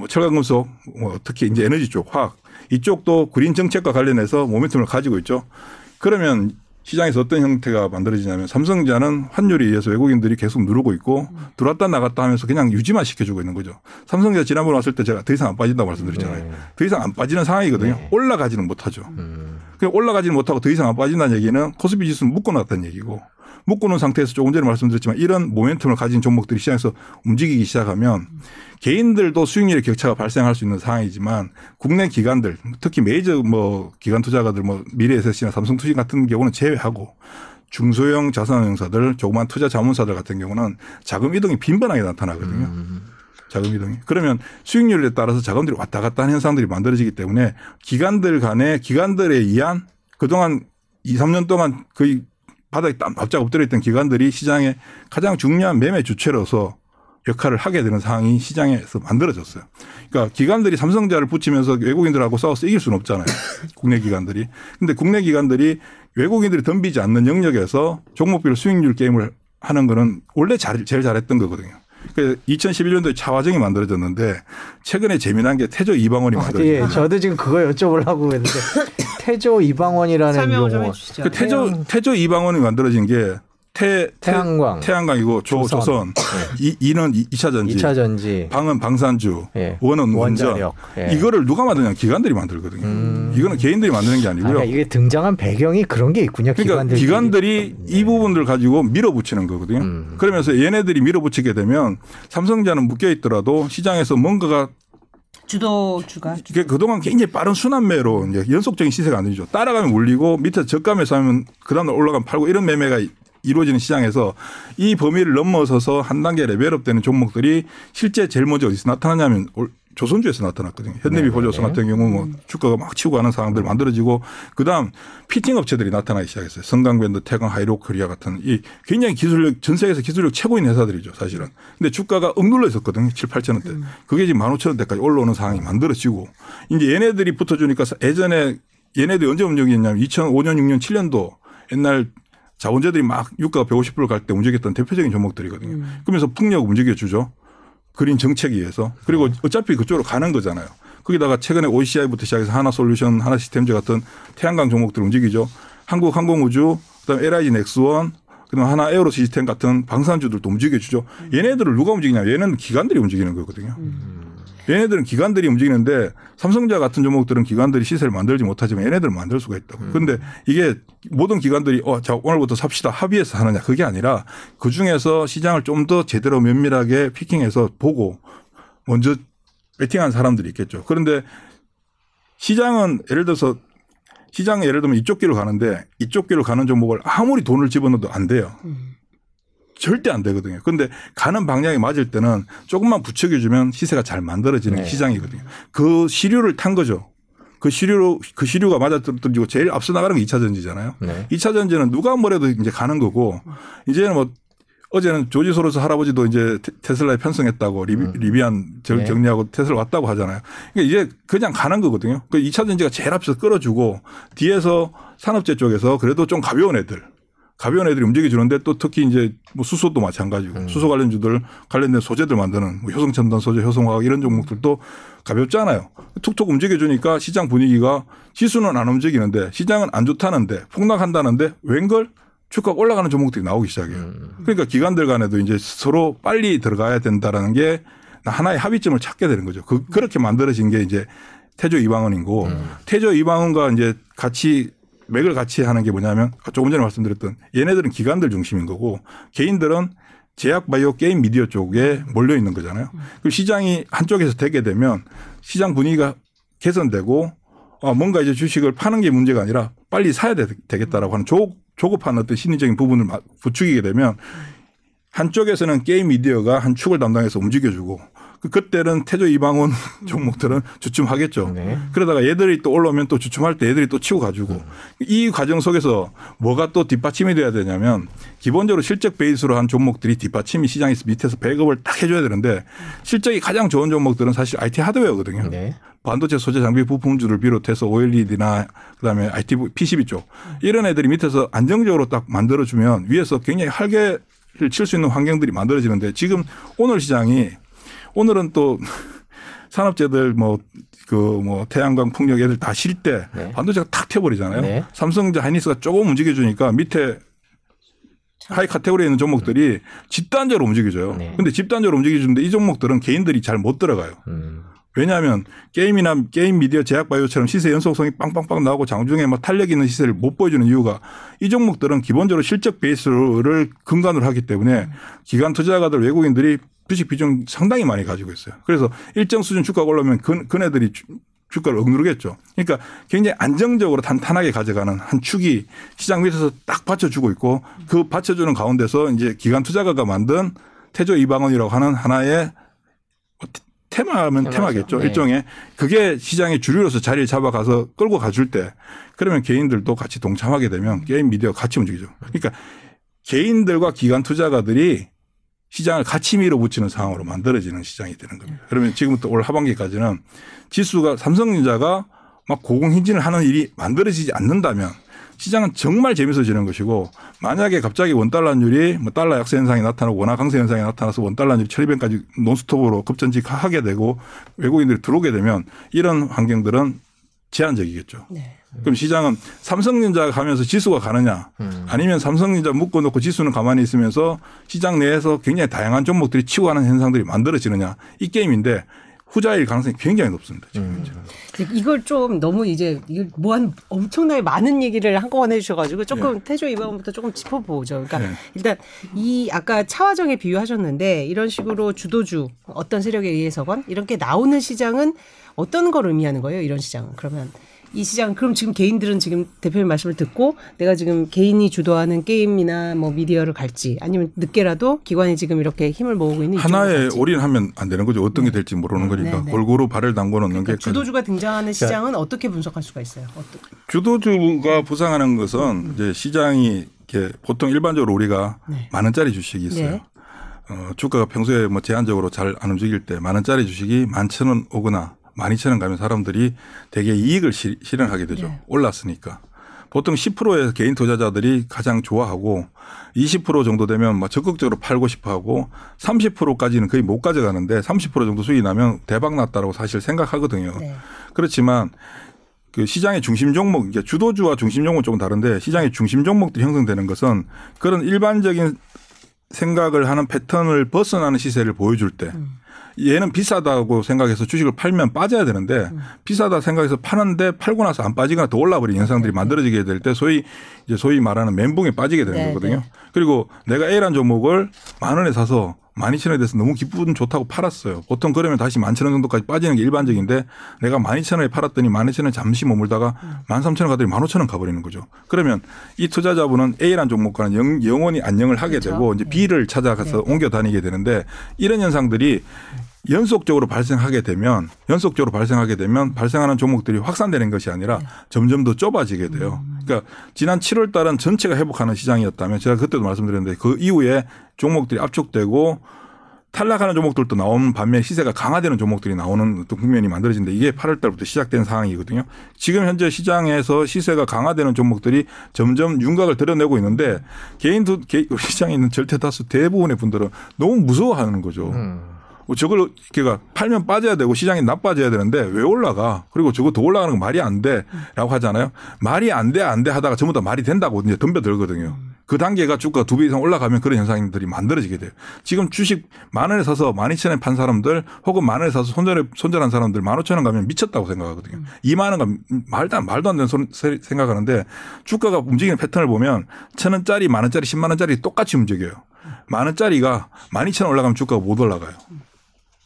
뭐 철강금속, 뭐 특히 이제 에너지 쪽, 화학 이쪽도 그린 정책과 관련해서 모멘텀을 가지고 있죠. 그러면 시장에서 어떤 형태가 만들어지냐면 삼성전자는 환율에 의해서 외국인들이 계속 누르고 있고 들어왔다 나갔다 하면서 그냥 유지만 시켜주고 있는 거죠. 삼성전자 지난번에 왔을 때 제가 더 이상 안 빠진다고 말씀드렸잖아요. 네. 더 이상 안 빠지는 상황이거든요. 네. 올라가지는 못하죠. 음. 올라가지는 못하고 더 이상 안 빠진다는 얘기는 코스피 지수는 묶어놨다는 얘기고 묶어놓은 상태에서 조금 전에 말씀드렸지만 이런 모멘텀을 가진 종목들이 시장에서 움직이기 시작하면 개인들도 수익률의 격차가 발생할 수 있는 상황이지만 국내 기관들 특히 메이저 뭐 기관 투자가들 뭐 미래에셋이나 삼성투신 같은 경우는 제외하고 중소형 자산운용사들 조그만 투자 자문사들 같은 경우는 자금 이동이 빈번하게 나타나거든요. 음. 자금 이동이. 그러면 수익률에 따라서 자금들이 왔다 갔다 하는 현상들이 만들어지기 때문에 기관들 간에 기관들에 의한 그동안 2, 3년 동안 거의 바닥에 땀 납작 엎드려 있던 기관들이 시장에 가장 중요한 매매 주체로서 역할을 하게 되는 상황이 시장에서 만들어졌어요. 그러니까 기관들이 삼성자를 붙이면서 외국인들하고 싸워서 이길 수는 없잖아요. 국내 기관들이. 근데 국내 기관들이 외국인들이 덤비지 않는 영역에서 종목별 수익률 게임을 하는 거는 원래 잘, 제일 잘했던 거거든요. 그 2011년도에 차화정이 만들어졌는데 최근에 재미난 게 태조 이방원이 예, 만들어졌어요. 저도 지금 그거 여쭤보려고 했는데 태조 이방원이라는 용어 해주시죠. 그 태조 태조 이방원이 만들어진 게 태, 태양광, 태양광이고 조, 조선. 조선, 이, 이는 2차 전지, 2차 전지, 방은 방산주, 예. 원은 원전. 원자력. 예. 이거를 누가 만드냐 기관들이 만들거든요. 음. 이거는 개인들이 만드는 게 아, 아니고요. 그러니까 이게 등장한 배경이 그런 게 있군요. 그러니까. 기관들이 이 부분들 가지고 밀어붙이는 거거든요. 음. 그러면서 얘네들이 밀어붙이게 되면 삼성자는 묶여 있더라도 시장에서 뭔가가 주도주가 이게 그동안 굉장히 빠른 순환매로 이제 연속적인 시세가 안 되죠. 따라가면 올리고 밑에 저가에 사면 그 다음날 올라가면 팔고 이런 매매가 이루어지는 시장에서 이 범위를 넘어서서 한 단계 레벨업 되는 종목들이 실제 제일 먼저 어디서 나타나냐면 올- 조선주에서 나타났거든요. 현대미포조선 같은 경우 뭐 주가가 막 치고 가는 상황들 만들어지고 그다음 피팅 업체들이 나타나기 시작했어요. 성광벤드, 태광, 하이록코리아 같은 이 굉장히 기술력 전 세계에서 기술력 최고인 회사들이죠, 사실은. 근데 주가가 억눌러 있었거든요. 7, 8천 원대. 그게 지금 15,000원대까지 올라오는 상황이 만들어지고 이제 얘네들이 붙어 주니까 예전에 얘네들이 언제 움직였냐면 2005년, 6년, 7년도 옛날 자본자들이 막 유가가 150불 갈 때 움직였던 대표적인 종목들이거든요. 그러면서 풍력 움직여주죠. 그린 정책에 의해서. 그리고 어차피 그쪽으로 가는 거잖아요. 거기다가 최근에 OCI부터 시작해서 하나솔루션, 하나시스템즈 같은 태양광 종목들 움직이죠. 한국항공우주, 그다음에 LIG 넥스원, 그다음 하나 에어로 시스템 같은 방산주들도 움직여주죠. 얘네들을 누가 움직이냐? 얘는 기관들이 움직이는 거거든요. 얘네들은 기관들이 움직이는데 삼성자 같은 종목들은 기관들이 시세를 만들지 못하지만 얘네들은 만들 수가 있다고. 그런데 이게 모든 기관들이 어, 자, 오늘부터 삽시다 합의해서 하느냐 그게 아니라 그 중에서 시장을 좀 더 제대로 면밀하게 피킹해서 보고 먼저 베팅한 사람들이 있겠죠. 그런데 시장은 예를 들어서 시장에 예를 들면 이쪽 길로 가는데 이쪽 길로 가는 종목을 아무리 돈을 집어넣어도 안 돼요. 절대 안 되거든요. 근데 가는 방향이 맞을 때는 조금만 부추겨주면 시세가 잘 만들어지는 네. 게 시장이거든요. 그 시류를 탄 거죠. 그 시류로 그 시류가 맞아떨어지고 제일 앞서 나가는 게 2차 전지잖아요. 네. 2차 전지는 누가 뭐래도 이제 가는 거고 이제는 뭐 어제는 조지 소로스 할아버지도 이제 테- 테슬라에 편성했다고 리비, 리비안 절 네. 격리하고 테슬라 왔다고 하잖아요. 그러니까 이제 그냥 가는 거거든요. 그 2차 전지가 제일 앞에서 끌어주고 뒤에서 산업재 쪽에서 그래도 좀 가벼운 애들 가벼운 애들이 움직여주는데 또 특히 이제 뭐 수소도 마찬가지고 수소 관련주들 관련된 소재들 만드는 뭐 효성첨단 소재, 효성화학 이런 종목들도 가볍잖아요. 툭툭 움직여주니까 시장 분위기가 지수는 안 움직이는데 시장은 안 좋다는데 폭락한다는데 웬걸 주가가 올라가는 종목들이 나오기 시작해요. 그러니까 기관들 간에도 이제 서로 빨리 들어가야 된다라는 게 하나의 합의점을 찾게 되는 거죠. 그, 그렇게 만들어진 게 이제 태조 이방원이고 태조 이방원과 이제 같이 맥을 같이 하는 게 뭐냐면 조금 전에 말씀드렸던 얘네들은 기관들 중심인 거고 개인들은 제약 바이오 게임 미디어 쪽에 몰려 있는 거잖아요. 그럼 시장이 한쪽에서 되게 되면 시장 분위기가 개선되고 아, 뭔가 이제 주식을 파는 게 문제가 아니라 빨리 사야 되, 겠다라고 하는 조, 조급한 어떤 심리적인 부분을 마- 부추기게 되면 한쪽에서는 게임 미디어가 한 축을 담당해서 움직여주고 그 그때는 태조 이방원 종목들은 주춤하겠죠. 네. 그러다가 얘들이 또 올라오면 또 주춤할 때 얘들이 또 치고 가지고 이 과정 속에서 뭐가 또 뒷받침이 돼야 되냐면 기본적으로 실적 베이스로 한 종목들이 뒷받침이 시장에서 밑에서 배급을 딱 해줘야 되는데 실적이 가장 좋은 종목들은 사실 IT 하드웨어거든요. 네. 반도체 소재 장비 부품주를 비롯해서 OLED나 그다음에 IT PCB 쪽 이런 애들이 밑에서 안정적으로 딱 만들어주면 위에서 굉장히 활개를 칠 수 있는 환경들이 만들어지는데 지금 오늘 시장이 오늘은 또 산업재들 뭐 그뭐 태양광 풍력 애들 다 쉴때 네. 반도체가 탁 튀어버리잖아요. 네. 삼성전자 하이닉스가 조금 움직여주니까 밑에 하이 카테고리에 있는 종목들이 집단적으로 움직여줘요. 네. 근데 집단적으로 움직여주는데 이 종목들은 개인들이 잘 못 들어가요. 음. 왜냐하면 게임이나 게임 미디어 제약 바이오처럼 시세 연속성이 빵빵빵 나오고 장중에 막 탄력 있는 시세를 못 보여주는 이유가 이 종목들은 기본적으로 실적 베이스를 근간으로 하기 때문에 기관 투자가들 외국인들이 주식 비중 상당히 많이 가지고 있어요. 그래서 일정 수준 주가가 올라오면 그, 그네들이 주- 주가를 억누르겠죠. 그러니까 굉장히 안정적으로 탄탄하게 가져가는 한 축이 시장 밑에서 딱 받쳐주고 있고 그 받쳐주는 가운데서 이제 기관 투자가가 만든 태조 이방원이라고 하는 하나의 뭐 테마면 테마죠. 테마겠죠. 네. 일종의 그게 시장의 주류로서 자리를 잡아가서 끌고 가줄 때 그러면 개인들도 같이 동참하게 되면 게임 미디어 같이 움직이죠. 그러니까 개인들과 기관 투자가들이 시장을 같이 밀어붙이는 상황으로 만들어지는 시장이 되는 겁니다. 그러면 지금부터 올 하반기까지는 지수가 삼성전자가 막 고공행진을 하는 일이 만들어지지 않는다면 시장은 정말 재밌어지는 것이고 만약에 갑자기 원달러율이 뭐 달러 약세 현상이 나타나고 원화 강세 현상이 나타나서 원달러율이 1200까지 논스톱으로 급전직하게 되고 외국인들이 들어오게 되면 이런 환경들은 제한적이겠죠. 네. 그럼 시장은 삼성전자가 가면서 지수가 가느냐 음. 아니면 삼성전자 묶어놓고 지수는 가만히 있으면서 시장 내에서 굉장히 다양한 종목들이 치고 가는 현상들이 만들어지느냐 이 게임인데 후자일 가능성이 굉장히 높습니다. 지금 음. 이걸 좀 너무 이제 이걸 뭐한 엄청나게 많은 얘기를 한꺼번에 해주셔가지고 조금 태조 이번부터 조금 짚어보죠. 그러니까 네. 일단 이 아까 차화정에 비유하셨는데 이런 식으로 주도주 어떤 세력에 의해서건 이렇게 나오는 시장은 어떤 걸 의미하는 거예요? 이런 시장은 그러면 이 시장 그럼 지금 개인들은 지금 대표님 말씀을 듣고 내가 지금 개인이 주도하는 게임이나 뭐 미디어를 갈지 아니면 늦게라도 기관이 지금 이렇게 힘을 모으고 있는 하나에. 올인하면 안 되는 거죠. 어떤 게 될지 모르는 거니까 네, 네. 골고루 발을 담궈 놓는 게 그러니까 주도주가 등장하는 시장은 어떻게 분석할 수가 있어요? 어떤 주도주가 부상하는 것은 이제 시장이 이렇게 보통 일반적으로 우리가 네. 만 원짜리 주식이 있어요. 네. 어, 주가가 평소에 뭐 제한적으로 잘 안 움직일 때 만 원짜리 주식이 만천 원 오거나 만 이천 원 가면 사람들이 대개 이익을 시- 실현하게 되죠. 네. 올랐으니까. 보통 10%의 개인 투자자들이 가장 좋아하고 20% 정도 되면 막 적극적으로 팔고 싶어 하고 30%까지는 거의 못 가져가는데 30% 정도 수익이 나면 대박 났다라고 사실 생각하거든요. 네. 그렇지만 그 시장의 중심 종목, 이게 주도주와 중심 종목은 조금 다른데 시장의 중심 종목들이 형성되는 것은 그런 일반적인 생각을 하는 패턴을 벗어나는 시세를 보여줄 때 얘는 비싸다고 생각해서 주식을 팔면 빠져야 되는데 비싸다 생각해서 파는데 팔고 나서 안 빠지거나 더 올라버린 현상들이 만들어지게 될 때 소위 이제 소위 말하는 멘붕에 빠지게 되는 네, 거거든요. 네. 그리고 내가 A란 종목을 만 원에 사서 만 이천 원에 대해서 너무 기분 좋다고 팔았어요. 보통 그러면 다시 만천원 정도까지 빠지는 게 일반적인데 내가 만 이천 원에 팔았더니 만 이천 원에 잠시 머물다가 만 삼천 원 가더니 만 오천 원 가버리는 거죠. 그러면 이 투자자분은 A란 종목과는 영, 영원히 안녕을 하게 그렇죠. 되고 이제 B를 찾아가서 옮겨 다니게 되는데 이런 현상들이 연속적으로 발생하게 되면 연속적으로 발생하게 되면 발생하는 종목들이 확산되는 것이 아니라 점점 더 좁아지게 돼요. 그러니까 지난 7월 달은 전체가 회복하는 시장이었다면 제가 그때도 말씀드렸는데 그 이후에 종목들이 압축되고 탈락하는 종목들도 나오는 반면 시세가 강화되는 종목들이 나오는 어떤 국면이 만들어지는데 이게 8월 달부터 시작된 상황이거든요. 지금 현재 시장에서 시세가 강화되는 종목들이 점점 윤곽을 드러내고 있는데 개인 두 개- 우리 시장에 있는 절대 다수 대부분의 분들은 너무 무서워하는 거죠. 음. 뭐 저걸 그러니까 팔면 빠져야 되고 시장이 나빠져야 되는데 왜 올라가? 그리고 저거 더 올라가는 건 말이 안 돼라고 하잖아요. 말이 안 돼 안 돼 하다가 전부 다 말이 된다고 이제 덤벼들거든요. 그 단계가 주가 두 배 이상 올라가면 그런 현상들이 만들어지게 돼요. 지금 주식 만 원에 사서 만 이천 원에 판 사람들 혹은 만 원에 사서 손절에 손절한 사람들 만 오천 원 가면 미쳤다고 생각하거든요. 이만 원 가면 말도 안 말도 안 되는 소리 생각하는데 주가가 움직이는 패턴을 보면 천 원짜리 만 원짜리 십만 원짜리 똑같이 움직여요. 만 원짜리가 만 이천 원 올라가면 주가가 못 올라가요.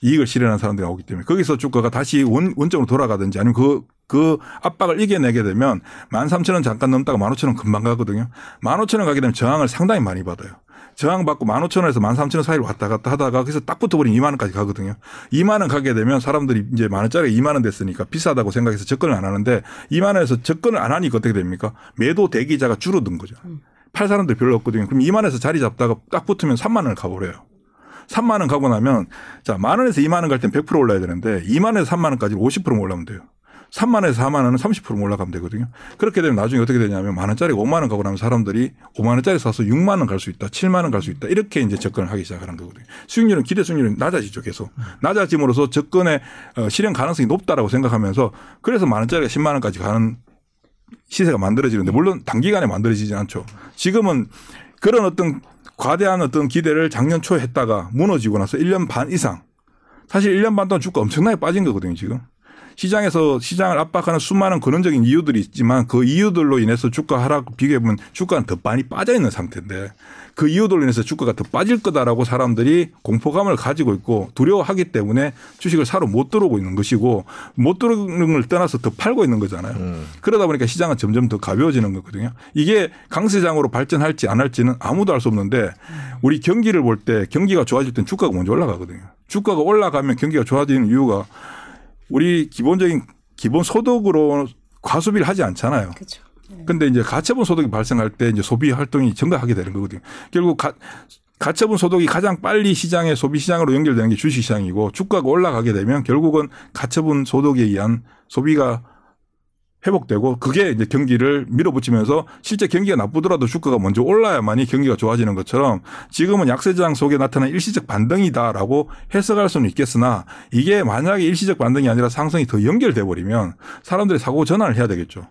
이익을 실현한 사람들이 나오기 때문에 거기서 주가가 다시 원, 원점으로 돌아가든지 아니면 그, 그 압박을 이겨내게 되면 만 삼천 원 잠깐 넘다가 만 오천 원 금방 가거든요. 만 오천 원 가게 되면 저항을 상당히 많이 받아요. 저항받고 15,000원에서 13,000원 사이로 왔다 갔다 하다가 그래서 딱 붙어버리면 2만 원까지 가거든요. 2만 원 가게 되면 사람들이 이제 만 원짜리 2만 원 됐으니까 비싸다고 생각해서 접근을 안 하는데 2만 원에서 접근을 안 하니까 어떻게 됩니까? 매도 대기자가 줄어든 거죠. 팔 사람들 별로 없거든요. 그럼 2만 원에서 자리 잡다가 딱 붙으면 3만 원을 가버려요. 3만 원 가고 나면 자, 만 원에서 2만 원 갈 땐 100% 올라야 되는데 2만 원에서 3만 원까지 50% 올라가면 돼요. 3만 원에서 4만 원은 30% 올라가면 되거든요. 그렇게 되면 나중에 어떻게 되냐면 만 원짜리 5만 원 가고 나면 사람들이 5만 원짜리 사서 6만 원 갈 수 있다, 7만 원 갈 수 있다 이렇게 이제 접근을 하기 시작하는 거거든요. 수익률은 기대 수익률은 낮아지죠 계속. 낮아짐으로써 접근의 어, 실현 가능성이 높다라고 생각하면서 그래서 만 원짜리가 10만 원까지 가는 시세가 만들어지는데 물론 단기간에 만들어지지 않죠. 지금은 그런 어떤 과대한 어떤 기대를 작년 초에 했다가 무너지고 나서 1년 반 이상 사실 1년 반 동안 주가 엄청나게 빠진 거거든요, 지금. 시장에서 시장을 압박하는 수많은 근원적인 이유들이 있지만 그 이유들로 인해서 주가 하락 비교해 보면 주가는 더 많이 빠져 있는 상태인데 그 이유들로 인해서 주가가 더 빠질 거다라고 사람들이 공포감을 가지고 있고 두려워하기 때문에 주식을 사러 못 들어오고 있는 것이고 못 들어오는 걸 떠나서 더 팔고 있는 거잖아요. 음. 그러다 보니까 시장은 점점 더 가벼워지는 거거든요. 이게 강세장으로 발전할지 안 할지는 아무도 알 수 없는데 우리 경기를 볼 때 경기가 좋아질 땐 주가가 먼저 올라가거든요. 주가가 올라가면 경기가 좋아지는 이유가 우리 기본적인 기본 소득으로 과소비를 하지 않잖아요. 그렇죠. 근데 이제 가처분 소득이 발생할 때 이제 소비 활동이 증가하게 되는 거거든요. 결국 가, 가처분 소득이 가장 빨리 시장의 소비 시장으로 연결되는 게 주식 시장이고 주가가 올라가게 되면 결국은 가처분 소득에 의한 소비가 회복되고 그게 이제 경기를 밀어붙이면서 실제 경기가 나쁘더라도 주가가 먼저 올라야만이 경기가 좋아지는 것처럼 지금은 약세장 속에 나타난 일시적 반등이다라고 해석할 수는 있겠으나 이게 만약에 일시적 반등이 아니라 상승이 더 연결돼 버리면 사람들이 사고 전환을 해야 되겠죠.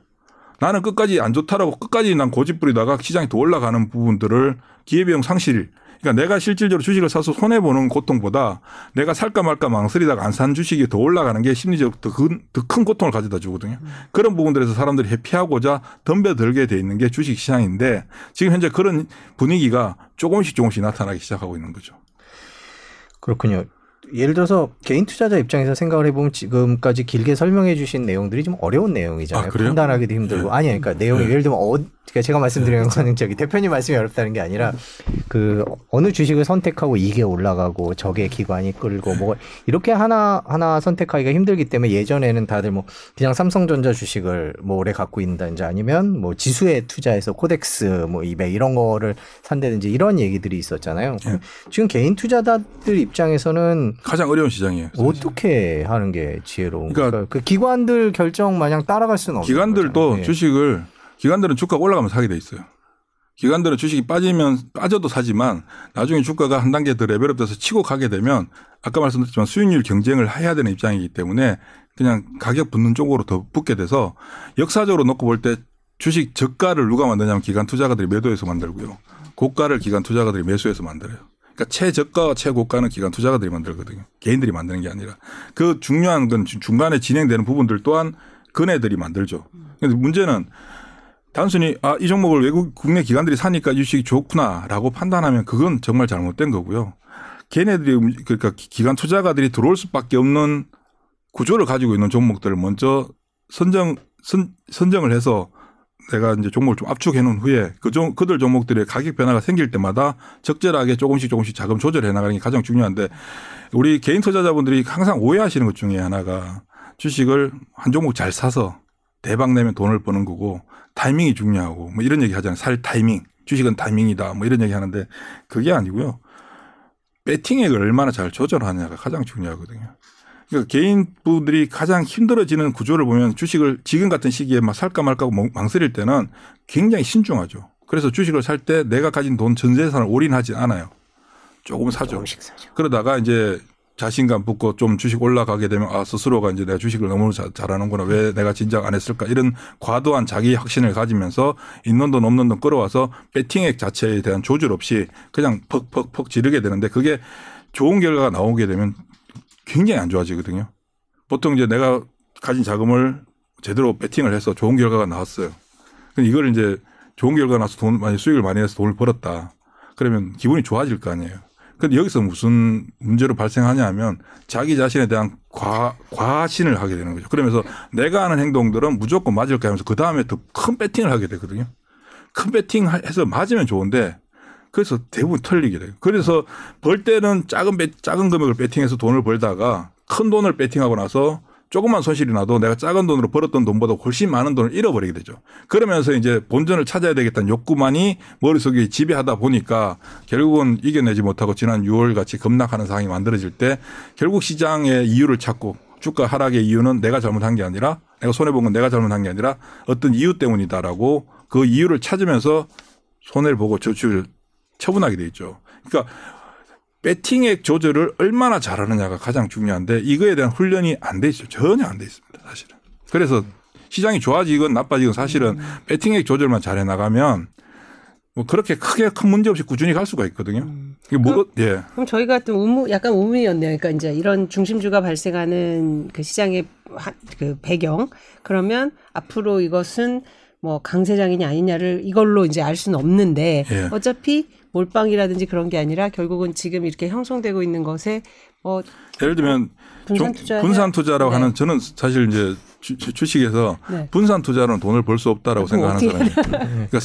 나는 끝까지 안 좋다라고 끝까지 난 고집 부리다가 시장이 더 올라가는 부분들을 기회비용 상실 그러니까 내가 실질적으로 주식을 사서 손해 보는 고통보다 내가 살까 말까 망설이다가 안 산 주식이 더 올라가는 게 심리적 더큰 고통을 가져다 주거든요. 그런 부분들에서 사람들이 회피하고자 덤벼들게 돼 있는 게 주식 시장인데 지금 현재 그런 분위기가 조금씩 조금씩 나타나기 시작하고 있는 거죠. 그렇군요. 예를 들어서 개인 투자자 입장에서 생각을 해보면 지금까지 길게 설명해 주신 내용들이 좀 어려운 내용이잖아요. 아? 판단하기도 힘들고. 아니, 그러니까 내용이 예를 들면 어, 그러니까 제가 말씀드리는 거는 저기 대표님 말씀이 어렵다는 게 아니라 그 어느 주식을 선택하고 이게 올라가고 저게 기관이 끌고 뭐 이렇게 하나 하나 선택하기가 힘들기 때문에 예전에는 다들 뭐 그냥 삼성전자 주식을 뭐 오래 갖고 있다든지 아니면 뭐 지수에 투자해서 코덱스 뭐 이베 이런 거를 산다든지 이런 얘기들이 있었잖아요. 예. 지금 개인 투자자들 입장에서는 가장 어려운 시장이에요. 어떻게 하는 게 지혜로운 그러니까 그러니까 그 기관들 결정 마냥 따라갈 수는 없는 기관들도. 예. 주식을 기관들은 주가가 올라가면 사게 돼 있어요. 기관들은 주식이 빠지면 빠져도 사지만 나중에 주가가 한 단계 더 레벨업 돼서 치고 가게 되면 아까 말씀드렸지만 수익률 경쟁을 해야 되는 입장이기 때문에 그냥 가격 붙는 쪽으로 더 붙게 돼서 역사적으로 놓고 볼 때 주식 저가를 누가 만드냐면 기관 투자가들이 매도해서 만들고요. 고가를 기관 투자가들이 매수해서 만들어요. 그러니까 최저가와 최고가는 기관 투자가들이 만들거든요. 개인들이 만드는 게 아니라 그 중요한 건 중간에 진행되는 부분들 또한 그네들이 만들죠. 근데 문제는 단순히 아, 이 종목을 외국 국내 기관들이 사니까 주식이 좋구나라고 판단하면 그건 정말 잘못된 거고요. 걔네들이 움- 그러니까 기- 기관 투자가들이 들어올 수밖에 없는 구조를 가지고 있는 종목들을 먼저 선정 선, 선정을 해서 내가 이제 종목을 좀 압축해 놓은 후에 그 종, 그들 종목들의 가격 변화가 생길 때마다 적절하게 조금씩 조금씩 자금 조절해 나가는 게 가장 중요한데 우리 개인 투자자분들이 항상 오해하시는 것 중에 하나가 주식을 한 종목 잘 사서 대박 내면 돈을 버는 거고 타이밍이 중요하고 뭐 이런 얘기 하잖아요. 살 타이밍. 주식은 타이밍이다. 뭐 이런 얘기 하는데 그게 아니고요. 배팅액을 얼마나 잘 조절하냐가 가장 중요하거든요. 그러니까 개인 분들이 가장 힘들어지는 구조를 보면 주식을 지금 같은 시기에 막 살까 말까 하고 망설일 때는 굉장히 신중하죠. 그래서 주식을 살 때 내가 가진 돈 전 재산을 올인하지 않아요. 조금 사죠. 사죠. 그러다가 이제 자신감 붙고 좀 주식 올라가게 되면 아 스스로가 이제 내가 주식을 너무 자- 잘하는구나 왜 내가 진작 안 했을까 이런 과도한 자기 확신을 가지면서 있는 돈 없는 돈 끌어와서 배팅액 자체에 대한 조절 없이 그냥 퍽퍽퍽 지르게 되는데 그게 좋은 결과가 나오게 되면 굉장히 안 좋아지거든요. 보통 이제 내가 가진 자금을 제대로 배팅을 해서 좋은 결과가 나왔어요. 근데 이걸 이제 좋은 결과가 나서 돈 많이 수익을 많이 내서 돈을 벌었다. 그러면 기분이 좋아질 거 아니에요. 근데 여기서 무슨 문제로 발생하냐 하면 자기 자신에 대한 과, 과신을 하게 되는 거죠. 그러면서 내가 하는 행동들은 무조건 맞을까 하면서 그 다음에 더 큰 배팅을 하게 되거든요. 큰 배팅 해서 맞으면 좋은데 그래서 대부분 털리게 돼요. 그래서 벌 때는 작은 배, 작은 금액을 베팅해서 돈을 벌다가 큰 돈을 베팅하고 나서 조금만 손실이 나도 내가 작은 돈으로 벌었던 돈보다 훨씬 많은 돈을 잃어버리게 되죠. 그러면서 이제 본전을 찾아야 되겠다는 욕구만이 머릿속에 지배하다 보니까 결국은 이겨내지 못하고 지난 6월 같이 급락하는 상황이 만들어질 때 결국 시장의 이유를 찾고 주가 하락의 이유는 내가 잘못한 게 아니라 내가 손해본 건 내가 잘못한 게 아니라 어떤 이유 때문이다라고 그 이유를 찾으면서 손해를 보고 저축을 처분하게 돼 있죠. 그러니까 배팅액 조절을 얼마나 잘하느냐가 가장 중요한데 이거에 대한 훈련이 안 돼 있죠. 전혀 안 돼 있습니다. 사실은. 그래서 시장이 좋아지건 나빠지건 사실은 배팅액 조절만 잘 해 나가면 뭐 그렇게 크게 큰 문제 없이 꾸준히 갈 수가 있거든요. 이게 뭐, 예. 그럼 저희가 좀 의무, 약간 의문이었네요. 그러니까 이제 이런 중심주가 발생하는 그 시장의 하- 그 배경 그러면 앞으로 이것은 뭐 강세장이냐 아니냐를 이걸로 이제 알 수는 없는데 예. 어차피 몰빵이라든지 그런 게 아니라 결국은 지금 이렇게 형성되고 있는 것에 뭐 예를 들면 분산 좀 투자 분산 투자라고 네. 하는 저는 사실 이제 주, 식에서 네. 분산 투자로는 돈을 벌 수 없다라고 그럼 생각하는 사람이에요. 그러니까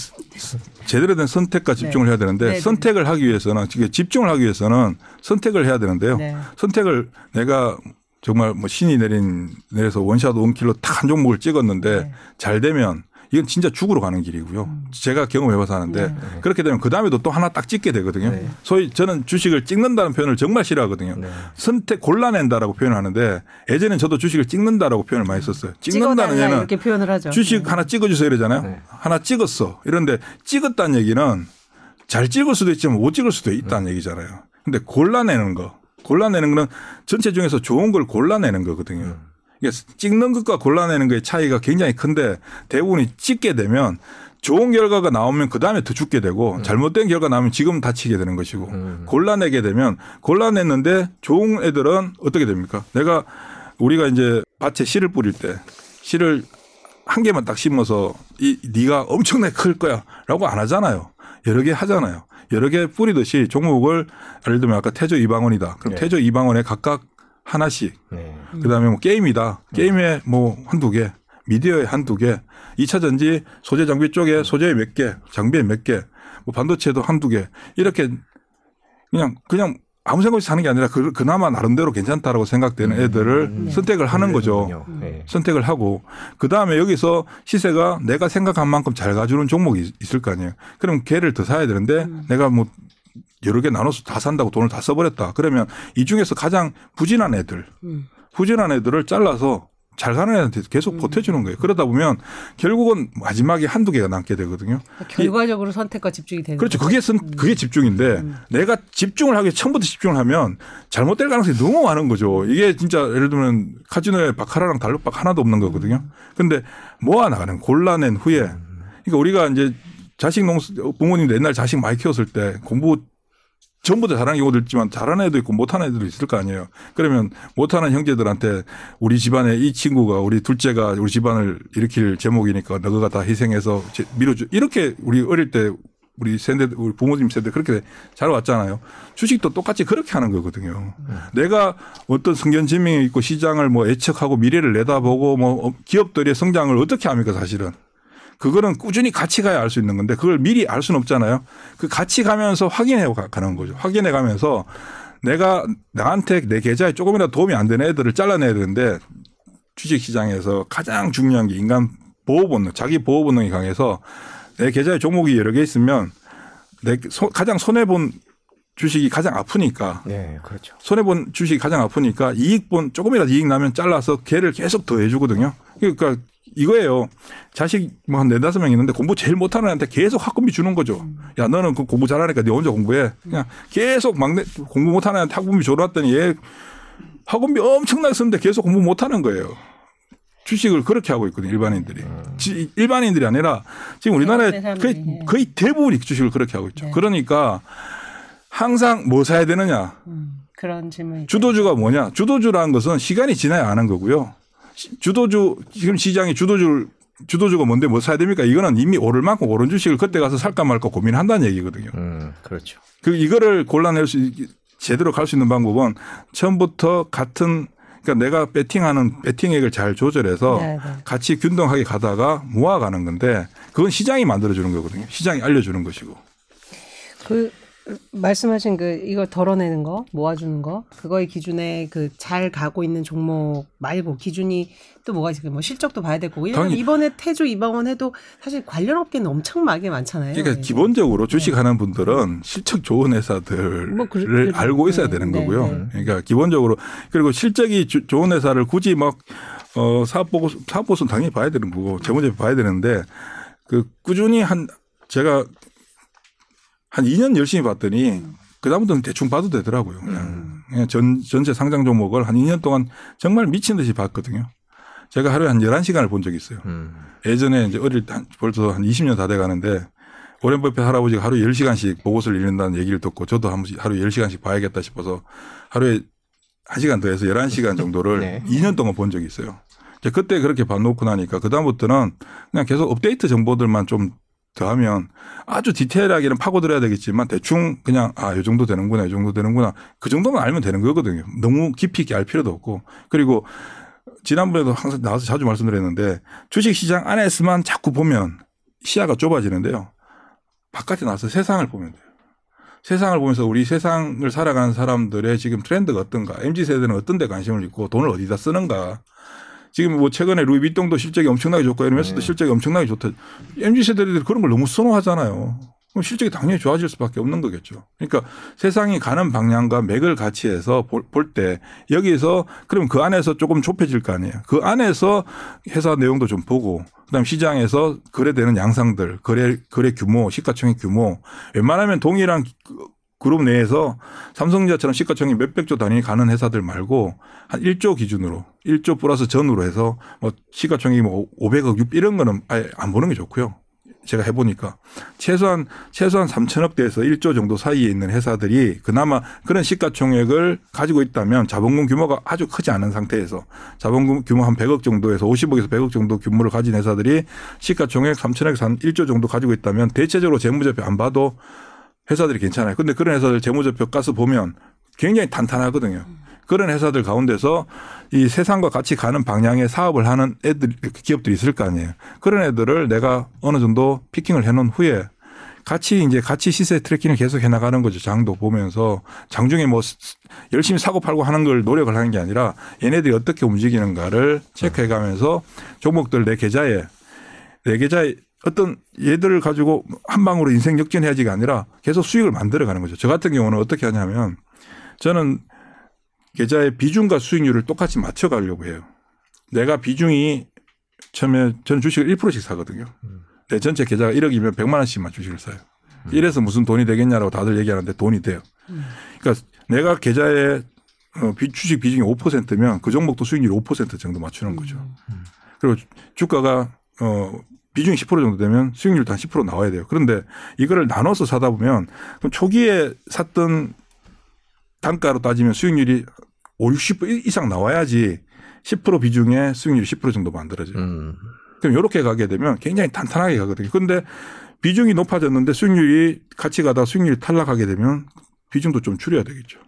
제대로 된 선택과 집중을 네. 해야 되는데 네, 네. 선택을 하기 위해서는 집중을 하기 위해서는 선택을 해야 되는데요. 네. 선택을 내가 정말 뭐 신이 내린 내려서 원샷 원킬로 딱 한 종목을 찍었는데 네. 잘 되면 이건 진짜 죽으러 가는 길이고요. 음. 제가 경험해봐서 하는데 네. 그렇게 되면 그 다음에도 또 하나 딱 찍게 되거든요. 네. 소위 저는 주식을 찍는다는 표현을 정말 싫어하거든요. 네. 선택 골라낸다라고 표현하는데 예전엔 저도 주식을 찍는다라고 표현을 많이 썼어요. 찍는다는 찍어달라 얘는 이렇게 표현을 하죠. 주식 하나 찍어주세요 이러잖아요. 네. 하나 찍었어. 이런데 찍었다는 얘기는 잘 찍을 수도 있지만 못 찍을 수도 있다는 얘기잖아요. 근데 골라내는 거. 골라내는 거는 전체 중에서 좋은 걸 골라내는 거거든요. 찍는 것과 골라내는 거의 차이가 굉장히 큰데 대부분이 찍게 되면 좋은 결과가 나오면 그 다음에 더 죽게 되고 잘못된 결과 나오면 지금 다치게 되는 것이고 음. 골라내게 되면 골라냈는데 좋은 애들은 어떻게 됩니까? 내가 우리가 이제 밭에 씨를 뿌릴 때 씨를 한 개만 딱 심어서 이 네가 엄청나게 클 거야라고 안 하잖아요. 여러 개 하잖아요. 여러 개 뿌리듯이 종목을 예를 들면 아까 태조 이방원이다. 그럼 네. 태조 이방원에 각각 하나씩 네. 그다음에 뭐 게임이다. 게임에 뭐 한두 개, 미디어에 한두 개, 2차 전지 소재 장비 쪽에 소재에 몇 개, 장비에 몇 개, 뭐 반도체도 한두 개. 이렇게 그냥 그냥 아무 생각 없이 사는 게 아니라 그, 그나마 나름대로 괜찮다라고 생각되는 애들을 선택을 하는 거죠. 네. 선택을 하고 그 다음에 여기서 시세가 내가 생각한 만큼 잘 가주는 종목이 있- 있을 거 아니에요. 그럼 걔를 더 사야 되는데 내가 뭐 여러 개 나눠서 다 산다고 돈을 다 써버렸다. 그러면 이 중에서 가장 부진한 애들, 음. 부진한 애들을 잘라서 잘 가는 애한테 계속 보태주는 거예요. 그러다 보면 결국은 마지막에 한두 개가 남게 되거든요. 결과적으로 선택과 집중이 되는 그렇죠. 그게 선, 그게 집중인데 내가 집중을 하기 처음부터 집중을 하면 잘못될 가능성이 너무 많은 거죠. 이게 진짜 예를 들면 카지노에 바카라랑 달러박 하나도 없는 거거든요. 근데 모아 나가는 골라낸 후에 그러니까 우리가 이제 자식 농 부모님도 옛날 자식 많이 키웠을 때 공부 전부 다 잘하는 경우도 있지만 잘하는 애도 있고 못하는 애들도 있을 거 아니에요. 그러면 못하는 형제들한테 우리 집안에 이 친구가 우리 둘째가 우리 집안을 일으킬 제목이니까 너가 다 희생해서 제- 밀어줘. 이렇게 우리 어릴 때 우리 세대, 우리 부모님 세대 그렇게 잘 왔잖아요. 주식도 똑같이 그렇게 하는 거거든요. 내가 어떤 성견지명이 있고 시장을 뭐 예측하고 미래를 내다보고 뭐 기업들의 성장을 어떻게 합니까 사실은. 그거는 꾸준히 같이 가야 알 수 있는 건데 그걸 미리 알 수는 없잖아요. 그 같이 가면서 확인해 가- 가는 거죠. 확인해 가면서 내가 나한테 내 계좌에 조금이라도 도움이 안 되는 애들을 잘라내야 되는데 주식 시장에서 가장 중요한 게 인간 보호 본능, 자기 보호 본능이 강해서 내 계좌에 종목이 여러 개 있으면 내 소- 가장 손해 본 주식이 가장 아프니까 네, 그렇죠. 손해 본 주식이 가장 아프니까 이익 본 조금이라도 이익 나면 잘라서 걔를 계속 더 해주거든요. 그러니까 이거예요. 자식 뭐 한 네다섯 명 있는데 공부 제일 못하는 애한테 계속 학금비 주는 거죠. 야 너는 그 공부 잘하니까 네 혼자 공부해. 그냥 계속 막내 공부 못하는 애한테 학금비 줘놨더니 얘 학금비 엄청나게 쓰는데 계속 공부 못하는 거예요. 주식을 그렇게 하고 있거든요. 일반인들이. 지- 일반인들이 아니라 지금 우리나라에 거의, 예. 거의 대부분이 주식을 그렇게 하고 있죠. 네. 그러니까 항상 뭐 사야 되느냐. 음, 그런 질문이 주도주가 뭐냐? 주도주라는 것은 시간이 지나야 아는 거고요. 시- 주도주 지금 시장이 주도주 주도주가 뭔데 뭐 사야 됩니까? 이거는 이미 오를 만큼 오른 주식을 그때 가서 살까 말까 고민한다는 얘기거든요. 음, 그렇죠. 그 이거를 골라낼 수 있- 제대로 갈 수 있는 방법은 처음부터 같은 그러니까 내가 배팅하는 배팅액을 잘 조절해서 네, 네. 같이 균등하게 가다가 모아가는 건데 그건 시장이 만들어주는 거거든요. 시장이 알려주는 것이고. 그 말씀하신 그 이거 덜어내는 거, 모아주는 거, 그거의 기준에 그 잘 가고 있는 종목 말고 기준이 또 뭐가 있을까요? 뭐 실적도 봐야 되고. 왜냐면 당연히- 이번에 태조 이방원 해도 사실 관련 업계는 엄청나게 많잖아요. 그러니까 예. 기본적으로 주식하는 분들은 실적 좋은 회사들을 뭐 그- 그- 알고 있어야 네, 되는 네, 거고요. 네. 그러니까 기본적으로 그리고 실적이 주- 좋은 회사를 굳이 막 어, 사업 보고 사업 보수는 당연히 봐야 되는 거고 재무제표 봐야 되는데 그 꾸준히 한 제가 한 2년 열심히 봤더니 그다음부터는 대충 봐도 되더라고요. 그냥, 그냥 전, 전체 상장 종목을 한 2년 동안 정말 미친 듯이 봤거든요. 제가 하루에 한 11시간을 본 적이 있어요. 음. 예전에 이제 어릴 때 한- 벌써 한 20년 다 돼 가는데 오렌 버핏 할아버지가 하루에 10시간씩 보고서를 읽는다는 얘기를 듣고 저도 한 번씩 하루에 10시간씩 봐야겠다 싶어서 하루에 1시간 더 해서 11시간 정도를 네. 2년 동안 본 적이 있어요. 그때 그렇게 봐놓고 나니까 그다음부터는 그냥 계속 업데이트 정보들만 좀 더하면 아주 디테일하게는 파고들어야 되겠지만 대충 그냥 아, 이 정도 되는구나, 이 정도 되는구나. 그 정도만 알면 되는 거거든요. 너무 깊이 있게 알 필요도 없고. 그리고 지난번에도 항상 나와서 자주 말씀드렸는데 주식 시장 안에서만 자꾸 보면 시야가 좁아지는데요. 바깥에 나와서 세상을 보면 돼요. 세상을 보면서 우리 세상을 살아가는 사람들의 지금 트렌드가 어떤가, MZ 세대는 어떤 데 관심을 있고 돈을 어디다 쓰는가. 지금 뭐 최근에 루이비통도 실적이 엄청나게 좋고 에르메스도 네. 실적이 엄청나게 좋다. MZ 세대들이 그런 걸 너무 선호하잖아요. 그럼 실적이 당연히 좋아질 수밖에 없는 거겠죠. 그러니까 세상이 가는 방향과 맥을 같이 해서 볼 때 여기서 그럼 그 안에서 조금 좁혀질 거 아니에요. 그 안에서 회사 내용도 좀 보고 그다음 시장에서 거래되는 양상들, 거래 거래 규모, 시가총액 규모 웬만하면 동일한 그룹 내에서 삼성전자처럼 시가총액 몇백조 단위 가는 회사들 말고 한 1조 기준으로 1조 플러스 전으로 해서 뭐 시가총액이 뭐 500억, 6 이런 거는 아예 안 보는 게 좋고요. 제가 해보니까 최소한 최소한 3천억 대에서 1조 정도 사이에 있는 회사들이 그나마 그런 시가총액을 가지고 있다면 자본금 규모가 아주 크지 않은 상태에서 자본금 규모 한 100억 정도에서 50억에서 100억 정도 규모를 가진 회사들이 시가총액 3천억에서 한 1조 정도 가지고 있다면 대체적으로 재무제표 안 봐도 회사들이 괜찮아요. 근데 그런 회사들 재무제표 가서 보면 굉장히 탄탄하거든요. 그런 회사들 가운데서 이 세상과 같이 가는 방향의 사업을 하는 애들, 기업들이 있을 거 아니에요. 그런 애들을 내가 어느 정도 피킹을 해 놓은 후에 같이 이제 같이 시세 트래킹을 계속 해 나가는 거죠. 장도 보면서 장중에 뭐 열심히 사고 팔고 하는 걸 노력을 하는 게 아니라 얘네들이 어떻게 움직이는가를 체크해 가면서 종목들 내 계좌에 내 계좌에 어떤 얘들을 가지고 한 방으로 인생 역전해야지가 아니라 계속 수익을 만들어 가는 거죠. 저 같은 경우는 어떻게 하냐면 저는 계좌의 비중과 수익률을 똑같이 맞춰 가려고 해요. 내가 비중이 처음에 저는 주식을 1%씩 사거든요. 내 전체 계좌가 1억이면 100만 원씩만 주식을 사요. 이래서 무슨 돈이 되겠냐라고 다들 얘기하는데 돈이 돼요. 그러니까 내가 계좌에 어, 비- 주식 비중이 5%면 그 종목도 수익률이 5% 정도 맞추는 거죠. 그리고 주가가 어 비중이 10% 정도 되면 수익률도 한 10% 나와야 돼요. 그런데 이거를 나눠서 사다 보면 그럼 초기에 샀던 단가로 따지면 수익률이 5, 60% 이상 나와야지 10% 비중의 수익률이 10% 정도 만들어져요. 음. 그럼 이렇게 가게 되면 굉장히 탄탄하게 가거든요. 그런데 비중이 높아졌는데 수익률이 같이 가다 수익률이 탈락하게 되면 비중도 좀 줄여야 되겠죠.